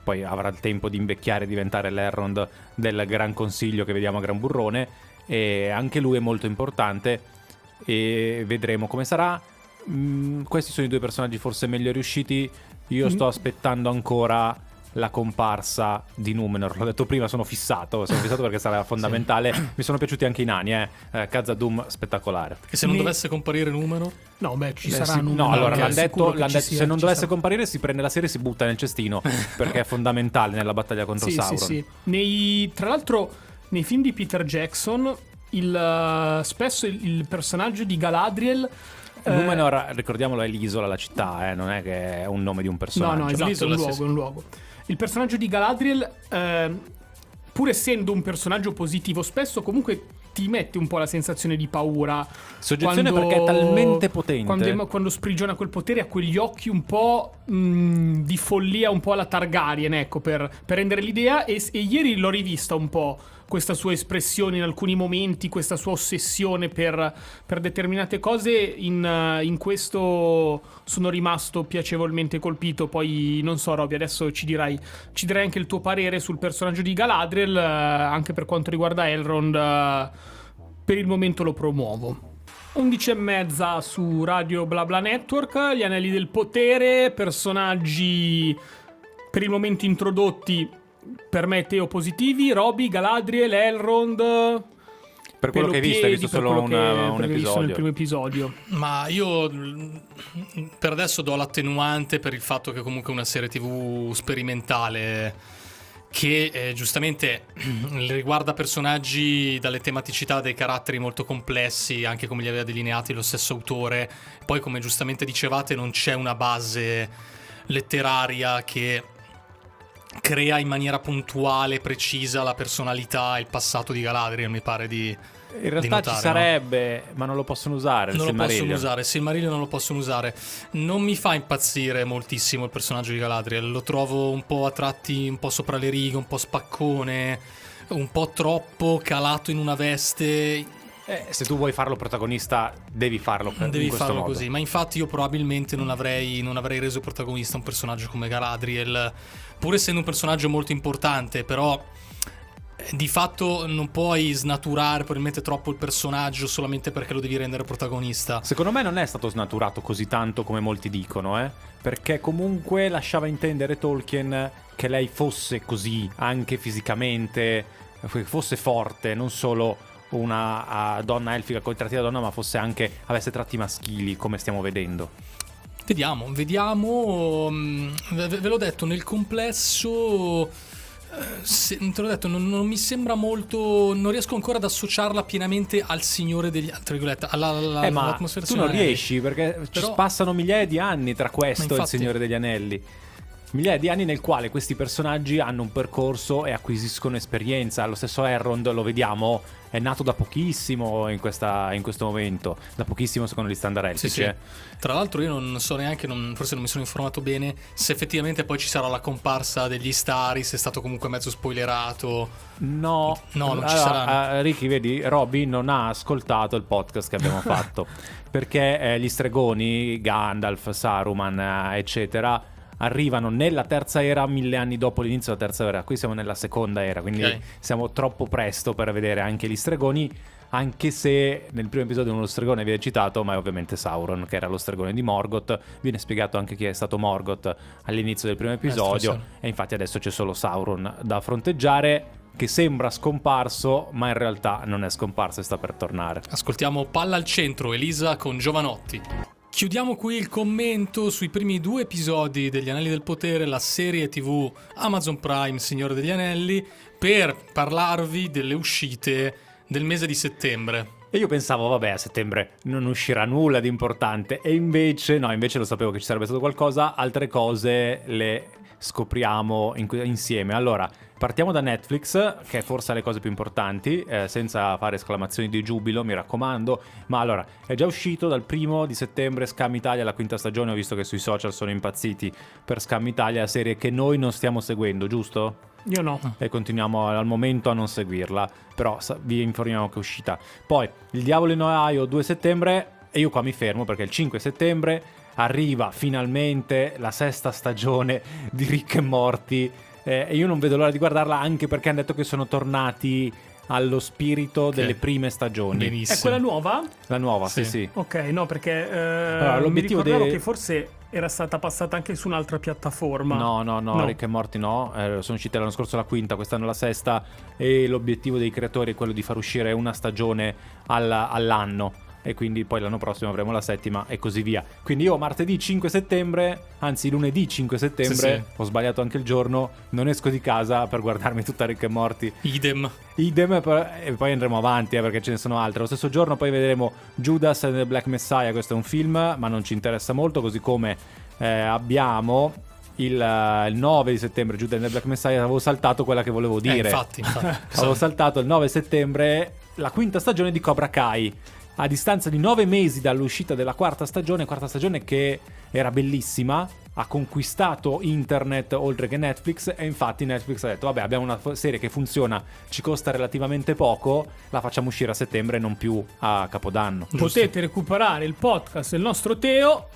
Poi avrà il tempo di invecchiare e diventare l'Elrond del Gran Consiglio che vediamo a Gran Burrone. E anche lui è molto importante e vedremo come sarà. Mm, questi sono i due personaggi forse meglio riusciti. Io sto aspettando ancora la comparsa di Numenor. L'ho detto prima, sono fissato. Sono fissato perché sarà fondamentale. sì. Mi sono piaciuti anche i nani, eh. eh Khazad-dûm spettacolare. E se non Mi... dovesse comparire Numenor? No, beh, ci beh, sarà sì, Numenor. No, allora l'hanno detto, l'han detto se non dovesse sarà. comparire, si prende la serie e si butta nel cestino. perché è fondamentale nella battaglia contro sì, Sauron. Sì, sì. Nei, tra l'altro, nei film di Peter Jackson il, uh, spesso il, il, personaggio di Galadriel. Eh, Numenor, ricordiamolo, è l'isola, la città, eh, non è che è un nome di un personaggio. No, no, esatto, è un luogo, è un luogo. Il personaggio di Galadriel, eh, pur essendo un personaggio positivo, spesso comunque ti mette un po' la sensazione di paura. Soggezione quando, perché è talmente potente. Quando, quando, sprigiona quel potere ha quegli occhi un po' mh, di follia, un po' alla Targaryen, ecco, per, per rendere l'idea. E, e ieri l'ho rivista un po' questa sua espressione in alcuni momenti, questa sua ossessione per, per determinate cose, in, uh, in, questo sono rimasto piacevolmente colpito. Poi non so, Roby, adesso ci dirai, ci dirai anche il tuo parere sul personaggio di Galadriel, uh, anche per quanto riguarda Elrond. Uh, per il momento lo promuovo. 11 e mezza su Radio BlaBla Network, gli anelli del potere, personaggi per il momento introdotti per me Teo positivi, Roby, Galadriel, Elrond. Per quello che hai visto, hai visto solo una, che, un episodio. primo episodio. Ma io per adesso do l'attenuante per il fatto che comunque è una serie TV sperimentale che eh, giustamente riguarda personaggi dalle tematicità dei caratteri molto complessi, anche come li aveva delineati lo stesso autore. Poi, come giustamente dicevate, non c'è una base letteraria che crea in maniera puntuale, precisa la personalità e il passato di Galadriel, mi pare di in realtà notare, ci sarebbe, no? ma non lo possono usare. Non lo possono usare. Il Silmarillion non lo possono usare. Non mi fa impazzire moltissimo il personaggio di Galadriel. Lo trovo un po' a tratti, un po' sopra le righe, un po' spaccone, un po' troppo calato in una veste. Eh, se tu vuoi farlo protagonista, devi farlo per Devi farlo modo. così. Ma infatti, io probabilmente non avrei, non avrei reso protagonista un personaggio come Galadriel pur essendo un personaggio molto importante, però eh, di fatto non puoi snaturare probabilmente troppo il personaggio solamente perché lo devi rendere protagonista. Secondo me non è stato snaturato così tanto come molti dicono, eh? Perché comunque lasciava intendere Tolkien che lei fosse così, anche fisicamente, fosse forte, non solo una donna elfica con i tratti da donna, ma fosse anche avesse tratti maschili, come stiamo vedendo. Vediamo, vediamo. Mm, ve, l'ho detto, nel complesso. Eh, se, te l'ho detto, non, non, mi sembra molto. Non riesco ancora ad associarla pienamente al Signore degli. Tra virgolette, alla, alla, eh, tu non riesci perché Però, ci passano migliaia di anni tra questo infatti, e il Signore degli Anelli migliaia di anni nel quale questi personaggi hanno un percorso e acquisiscono esperienza. Lo stesso Elrond lo vediamo, è nato da pochissimo in, questa, in questo momento, da pochissimo secondo gli standard elfici. Sì, sì. Eh. Tra l'altro io non so neanche, non, forse non mi sono informato bene, se effettivamente poi ci sarà la comparsa degli Stari, se è stato comunque mezzo spoilerato. No, no, non ci sarà. Uh, Ricky, vedi, Robby non ha ascoltato il podcast che abbiamo fatto perché eh, gli stregoni, Gandalf, Saruman, eh, eccetera arrivano nella terza era mille anni dopo l'inizio della terza era. Qui siamo nella seconda era, quindi okay. siamo troppo presto per vedere anche gli stregoni. Anche se nel primo episodio uno stregone viene citato, ma è ovviamente Sauron, che era lo stregone di Morgoth. Viene spiegato anche chi è stato Morgoth all'inizio del primo episodio. Eh, e infatti adesso c'è solo Sauron da fronteggiare che sembra scomparso, ma in realtà non è scomparso e sta per tornare. Ascoltiamo Palla al centro, Elisa con Giovanotti. Chiudiamo qui il commento sui primi due episodi degli Anelli del Potere, la serie TV Amazon Prime Signore degli Anelli, per parlarvi delle uscite del mese di settembre. E io pensavo, vabbè, a settembre non uscirà nulla di importante. E invece, no, invece lo sapevo che ci sarebbe stato qualcosa. Altre cose le scopriamo in- insieme. Allora, partiamo da Netflix, che è forse le cose più importanti, eh, senza fare esclamazioni di giubilo, mi raccomando. Ma allora, è già uscito dal primo di settembre Scam Italia, la quinta stagione. Ho visto che sui social sono impazziti per Scam Italia, serie che noi non stiamo seguendo, giusto? Io no. e continuiamo al momento a non seguirla, però vi informiamo che è uscita. Poi Il Diavolo in Ohio 2 settembre e io qua mi fermo perché il 5 settembre arriva finalmente la sesta stagione di Rick e Morty eh, e io non vedo l'ora di guardarla anche perché hanno detto che sono tornati allo spirito delle prime stagioni. Benissimo. È quella nuova? La nuova, sì, Sì. sì. Ok, no, perché eh, mi l'obiettivo ricordavo de- che forse era stata passata anche su un'altra piattaforma. No, no, no, No. Rick e Morty no, Eh, sono uscite l'anno scorso la quinta, quest'anno la sesta e l'obiettivo dei creatori è quello di far uscire una stagione alla- all'anno e quindi poi l'anno prossimo avremo la settima e così via. Quindi io martedì 5 settembre, anzi lunedì 5 settembre, Sì, ho sbagliato anche il giorno, non esco di casa per guardarmi tutta Rick e Morty. Idem. Idem e poi andremo avanti eh, perché ce ne sono altre. Lo stesso giorno poi vedremo Judas and the Black Messiah, questo è un film ma non ci interessa molto, così come eh, abbiamo il, eh, il 9 di settembre Judas and the Black Messiah, avevo saltato quella che volevo Eh, dire. infatti, infatti. Avevo saltato il 9 settembre la quinta stagione di Cobra Kai. A distanza di nove mesi dall'uscita della quarta stagione, quarta stagione che era bellissima, ha conquistato internet oltre che Netflix e infatti Netflix ha detto vabbè abbiamo una serie che funziona, ci costa relativamente poco, la facciamo uscire a settembre e non più a Capodanno. Potete recuperare il podcast del nostro Teo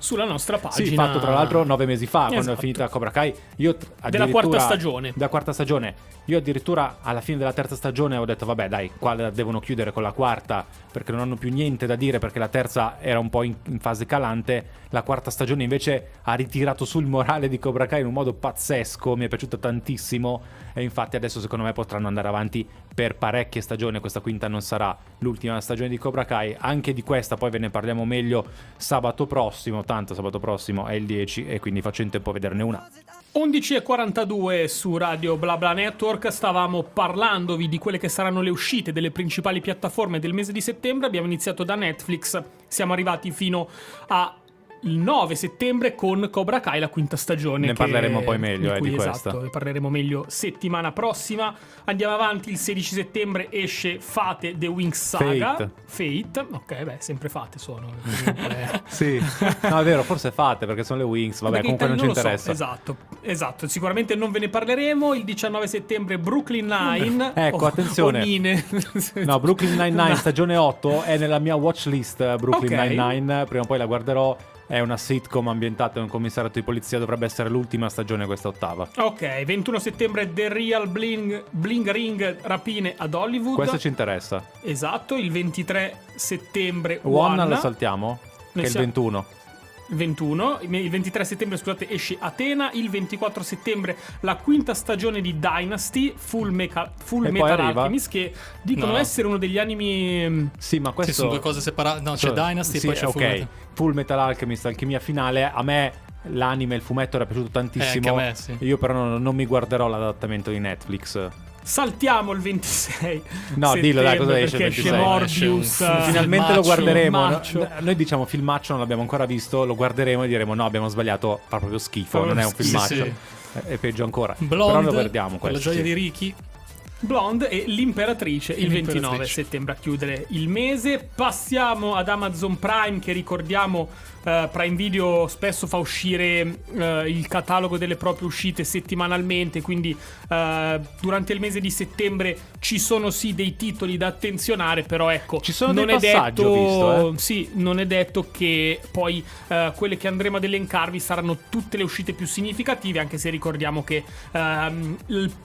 sulla nostra pagina. Sì, fatto tra l'altro nove mesi fa, quando è Esatto. finita Cobra Kai. Io Della addirittura- quarta stagione. Della quarta stagione. Io addirittura alla fine della terza stagione ho detto, vabbè dai, qua la devono chiudere con la quarta, perché non hanno più niente da dire, perché la terza era un po' in, in fase calante. La quarta stagione invece ha ritirato sul morale di Cobra Kai in un modo pazzesco, mi è piaciuto tantissimo. E infatti adesso secondo me potranno andare avanti per parecchie stagioni. Questa quinta non sarà l'ultima stagione di Cobra Kai. Anche di questa poi ve ne parliamo meglio sabato prossimo. Tanto sabato prossimo è il 10 e quindi faccio in tempo a vederne una. 11.42 su Radio BlaBla Network stavamo parlandovi di quelle che saranno le uscite delle principali piattaforme del mese di settembre. Abbiamo iniziato da Netflix, siamo arrivati fino a il 9 settembre con Cobra Kai, la quinta stagione. Ne parleremo poi meglio, di eh, cui, di questa. Esatto, ne parleremo meglio settimana prossima. Andiamo avanti, il 16 settembre esce Fate The Wings Saga. Fate. Fate. Ok, beh, sempre Fate sono. comunque. Sì, no, è vero, forse fate perché sono le Wings. Vabbè, Perché comunque non ci lo so, interessa. esatto, esatto. Sicuramente non ve ne parleremo. Il 19 settembre Brooklyn Nine. Ecco, attenzione. No, Brooklyn Nine-Nine No. stagione 8 è nella mia watch list. eh, Brooklyn Ok. Nine-Nine, prima o poi la guarderò. È una sitcom ambientata in un commissariato di polizia. Dovrebbe essere l'ultima stagione, questa ottava. Ok, 21 settembre The Real Bling, Bling Ring Rapine ad Hollywood. Questa ci interessa. Esatto, il 23 settembre One One. la saltiamo? Che è il siamo- 21. Il 21, il 23 settembre scusate esce Atena, il 24 settembre la quinta stagione di Dynasty, Full, Mecha- Full Metal arriva- Alchemist che dicono No. essere uno degli animi Sì, ma questo. Sì, sono due cose separate. No, c'è So- Dynasty sì, e poi c'è ok. Fullmetal. Full Metal Alchemist, Alchimia Finale. A me l'anime il fumetto era piaciuto tantissimo. Eh, anche a me, sì. Io però non, non mi guarderò l'adattamento di Netflix. Saltiamo il 26. No, dillo, dai, cosa esce il perché esce 26? Morbius. Un- Finalmente lo guarderemo. No- Noi diciamo filmaccio, non l'abbiamo ancora visto. Lo guarderemo e diremo: no, abbiamo sbagliato. Fa proprio schifo. Proprio non è un filmaccio. sì. È- È peggio ancora. Blonde, Però lo guardiamo questo. la gioia sì. di Ricky. Blonde e l'Imperatrice il L'Imperatrice. 29 settembre a chiudere il mese. Passiamo ad Amazon Prime che ricordiamo eh, Prime Video spesso fa uscire eh, il catalogo delle proprie uscite settimanalmente, quindi eh, durante il mese di settembre ci sono sì dei titoli da attenzionare, però ecco, Ci sono non è passaggi, detto visto, eh. sì, non è detto che poi eh, quelle che andremo ad elencarvi saranno tutte le uscite più significative, anche se ricordiamo che ehm,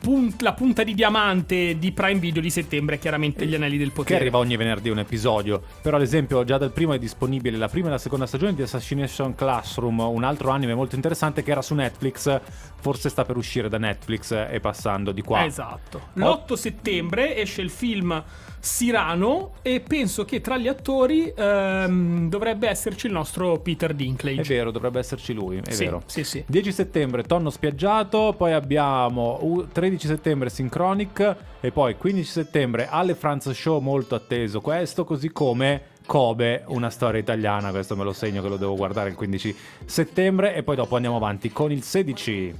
punt- la punta di diamante di Prime Video di settembre chiaramente gli anelli del Che potere. arriva ogni venerdì un episodio. Però, ad esempio, già dal primo è disponibile la prima e la seconda stagione di Assassination Classroom, un altro anime molto interessante che era su Netflix, forse sta per uscire da Netflix e passando di qua. Esatto. L'8 settembre esce il film Sirano e penso che tra gli attori ehm, dovrebbe esserci il nostro Peter Dinklage. È vero, dovrebbe esserci lui, è Sì, vero. sì, sì. 10 settembre Tonno spiaggiato, poi abbiamo u- 13 settembre Synchronic e poi 15 settembre Ale Franz Show molto atteso questo, così come Kobe, una storia italiana, questo me lo segno che lo devo guardare il 15 settembre e poi dopo andiamo avanti con il 16.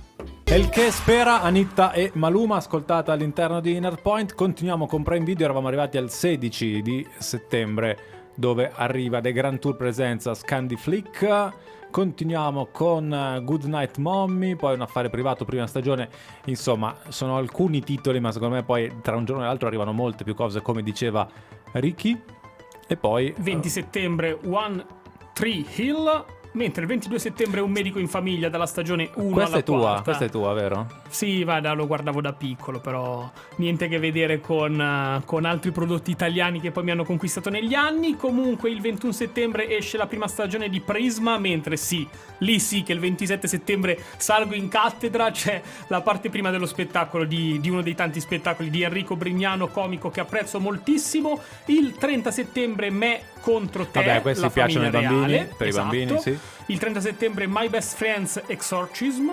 El che spera Anitta e Maluma ascoltata all'interno di Inner Point. Continuiamo con Prime Video, eravamo arrivati al 16 di settembre dove arriva The Grand Tour presenza Scandi Flick. Continuiamo con eh, Good Night Mommy, poi un affare privato, prima stagione. Insomma, sono alcuni titoli, ma secondo me poi tra un giorno e l'altro arrivano molte più cose, come diceva Ricky. E poi... 20 settembre One Tree Hill, mentre il 22 settembre Un medico in famiglia dalla stagione 1 questa alla è tua, quarta. questa è tua, vero? Sì, vada, lo guardavo da piccolo, però niente a che vedere con, eh, con altri prodotti italiani che poi mi hanno conquistato negli anni. Comunque il 21 settembre esce la prima stagione di Prisma, mentre sì, lì sì che il 27 settembre salgo in cattedra, c'è la parte prima dello spettacolo di, di uno dei tanti spettacoli di Enrico Brignano, comico che apprezzo moltissimo. Il 30 settembre Me contro te. Vabbè, questi la piacciono ai famiglia bambini, reale, per i esatto. bambini, sì. Il 30 settembre My Best Friends Exorcism,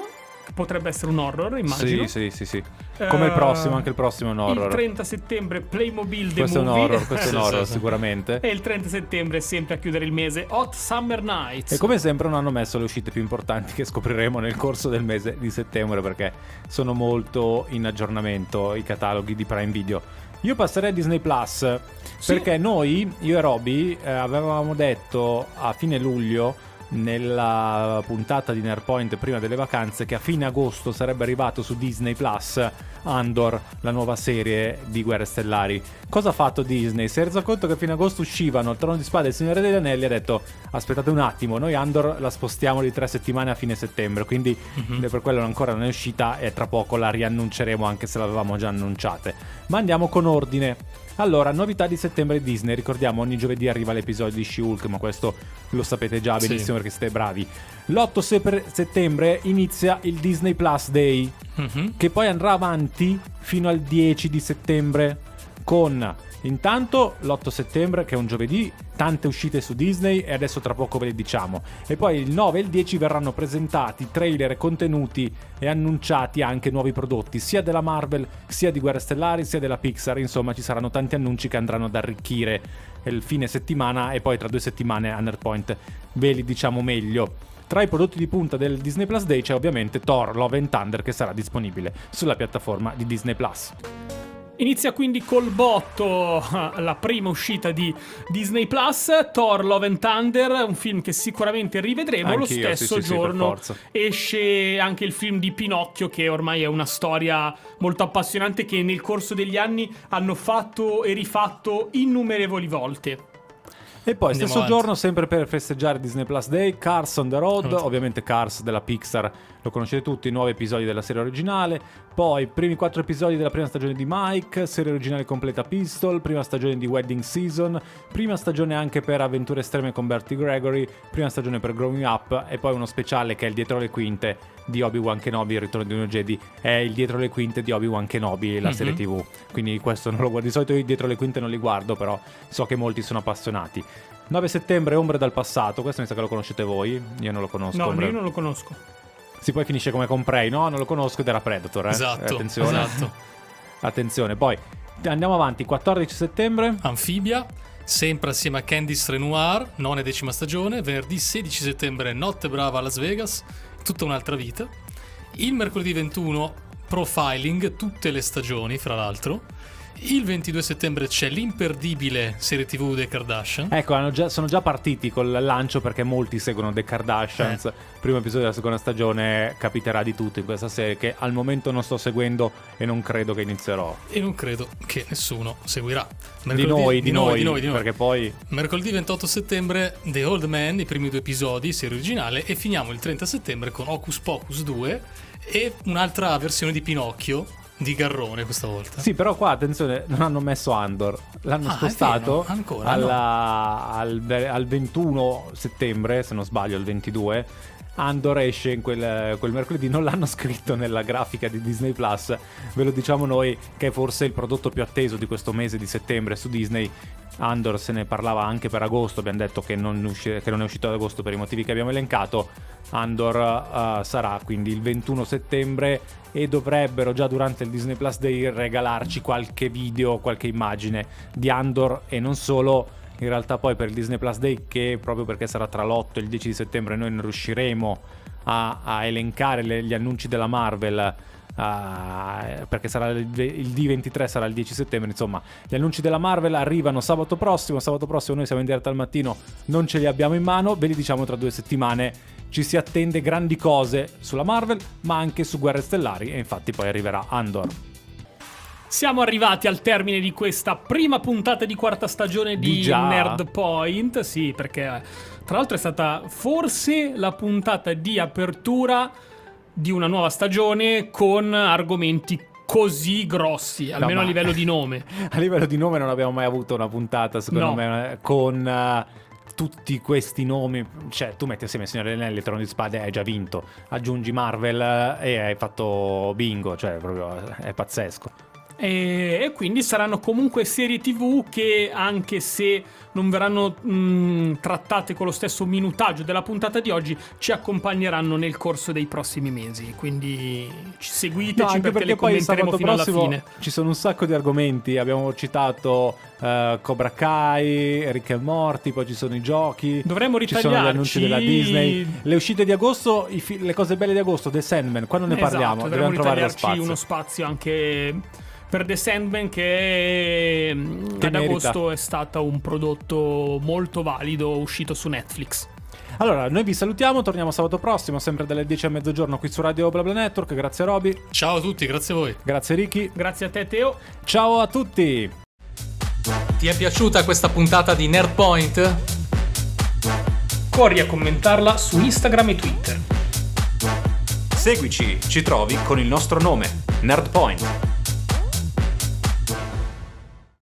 potrebbe essere un horror, immagino. Sì, sì, sì, sì. Come il Eh, prossimo, anche il prossimo è un horror. Il 30 settembre Playmobil The questo è un Movie. horror, questo è un horror sicuramente. e il 30 settembre, sempre a chiudere il mese, Hot Summer Nights. E come sempre non hanno messo le uscite più importanti che scopriremo nel corso del mese di settembre perché sono molto in aggiornamento i cataloghi di Prime Video. Io passerei a Disney Plus Sì. perché noi, io e Roby, eh, avevamo detto a fine luglio nella puntata di Nerpoint prima delle vacanze che a fine agosto sarebbe arrivato su Disney Plus Andor, la nuova serie di Guerre Stellari. Cosa ha fatto Disney? Si è reso conto che a fine agosto uscivano il Trono di Spada e il Signore degli Anelli e ha detto aspettate un attimo, noi Andor la spostiamo di tre settimane a fine settembre, quindi eh, per quello ancora non è uscita e tra poco la riannunceremo anche se l'avevamo già annunciate. Ma andiamo con ordine. Allora, novità di settembre Disney, ricordiamo ogni giovedì arriva l'episodio di She-Hulk, ma questo lo sapete già Sì. benissimo perché siete bravi. L'8 se- settembre inizia il Disney Plus Day, Mhm. che poi andrà avanti fino al 10 di settembre con intanto l'8 settembre che è un giovedì tante uscite su Disney e adesso tra poco ve le diciamo. E poi il 9 e il 10 verranno presentati trailer contenuti e annunciati anche nuovi prodotti sia della Marvel sia di Guerre Stellari sia della Pixar. Insomma ci saranno tanti annunci che andranno ad arricchire il fine settimana e poi tra due settimane a Nerdpoint ve li diciamo meglio. Tra i prodotti di punta del Disney Plus Day c'è ovviamente Thor Love and Thunder che sarà disponibile sulla piattaforma di Disney Plus. Inizia quindi col botto la prima uscita di Disney Plus, Thor Love and Thunder, un film che sicuramente rivedremo. Lo Anch'io, sì, stesso sì, sì, giorno forza. esce anche il film di Pinocchio, che ormai è una storia molto appassionante che nel corso degli anni hanno fatto e rifatto innumerevoli volte. E poi, Andiamo stesso avanti. giorno, sempre per festeggiare Disney Plus Day, Cars on the Road, ovviamente Cars della Pixar, lo conoscete tutti, nuovi episodi della serie originale, poi primi quattro episodi della prima stagione di Mike, serie originale completa Pistol, prima stagione di Wedding Season, prima stagione anche per Avventure Estreme con Bertie Gregory, prima stagione per Growing Up e poi uno speciale che è il dietro le quinte di Obi-Wan Kenobi, il ritorno di uno Jedi, è il dietro le quinte di Obi-Wan Kenobi, la Mhm. serie TV. Quindi questo non lo guardo, di solito io dietro le quinte non li guardo, però so che molti sono appassionati. 9 settembre, Ombre dal passato, questo mi sa che lo conoscete voi, io non lo conosco. No, Ombre- io non lo conosco. Si poi finisce come con Prey, no, non lo conosco ed era Predator, eh. Esatto, Attenzione. esatto. Attenzione, poi andiamo avanti, 14 settembre. Amphibia, sempre assieme a Candice Renoir, nona e decima stagione, venerdì 16 settembre Notte Brava a Las Vegas, tutta un'altra vita. Il mercoledì 21 Profiling, tutte le stagioni, fra l'altro. Il 22 settembre c'è l'imperdibile serie TV The Kardashian. Ecco, hanno già- sono già partiti col lancio perché molti seguono The Kardashians. Eh. Primo episodio della seconda stagione capiterà di tutto in questa serie che al momento non sto seguendo e non credo che inizierò. E non credo che nessuno seguirà. Di Mercoledì- noi, di, noi, di noi, di noi. perché poi Mercoledì 28 settembre The Old Man, i primi due episodi, serie originale, e finiamo il 30 settembre con Hocus Pocus 2 e un'altra versione di Pinocchio di Garrone questa volta. Sì, però qua attenzione, non hanno messo Andor, l'hanno Ah, spostato vero, ancora, alla- al, al 21 settembre, se non sbaglio, il 22. Andor esce in quel, quel mercoledì, non l'hanno scritto nella grafica di Disney Plus, ve lo diciamo noi che è forse il prodotto più atteso di questo mese di settembre su Disney. Andor se ne parlava anche per agosto, abbiamo detto che non, usci- che non è uscito ad agosto per i motivi che abbiamo elencato. Andor eh, sarà quindi il 21 settembre e dovrebbero già durante il Disney Plus Day regalarci qualche video, qualche immagine di Andor e non solo. In realtà poi per il Disney Plus Day, che proprio perché sarà tra l'8 e il 10 di settembre, noi non riusciremo a, a elencare le- gli annunci della Marvel. ah, perché sarà il, il D23 sarà il 10 settembre insomma gli annunci della Marvel arrivano sabato prossimo sabato prossimo noi siamo in diretta al mattino non ce li abbiamo in mano ve li diciamo tra due settimane ci si attende grandi cose sulla Marvel ma anche su Guerre Stellari e infatti poi arriverà Andor Siamo arrivati al termine di questa prima puntata di quarta stagione di, Di? Nerd Point. Sì, perché tra l'altro è stata forse la puntata di apertura di una nuova stagione con argomenti così grossi, almeno ma- a livello di nome. A livello di nome non abbiamo mai avuto una puntata, secondo No. me, con eh, tutti questi nomi. Cioè, tu metti assieme Signore degli Anelli Trono di Spade e hai già vinto. Aggiungi Marvel eh, e hai fatto bingo, cioè proprio eh, è pazzesco. E, e quindi saranno comunque serie TV che anche se non verranno mh, trattate con lo stesso minutaggio della puntata di oggi, ci accompagneranno nel corso dei prossimi mesi. Quindi ci- seguiteci anche perché, le poi commenteremo fino alla fine. ci sono un sacco di argomenti. Abbiamo citato eh, Cobra Kai, Rick e Morty, poi ci sono i giochi. Dovremmo Ci sono gli annunci della ritagliarci- Disney, le uscite di agosto, fi- le cose belle di agosto, The Sandman. Quando ne Esatto, parliamo? dovremmo Dobbiamo trovare ritagliarci uno spazio anche per The Sandman che, mh, Che ad merita. agosto è stato un prodotto molto valido uscito su Netflix. Allora, noi vi salutiamo, torniamo sabato prossimo, sempre dalle 10 a mezzogiorno qui su Radio BlaBla Network. Grazie Roby, Ciao a tutti, grazie a voi. grazie Ricky. Grazie a te Teo. Ciao a tutti! Ti è piaciuta questa puntata di Nerd Point? Corri a commentarla su Instagram e Twitter. Seguici, ci trovi con il nostro nome, Nerdpoint.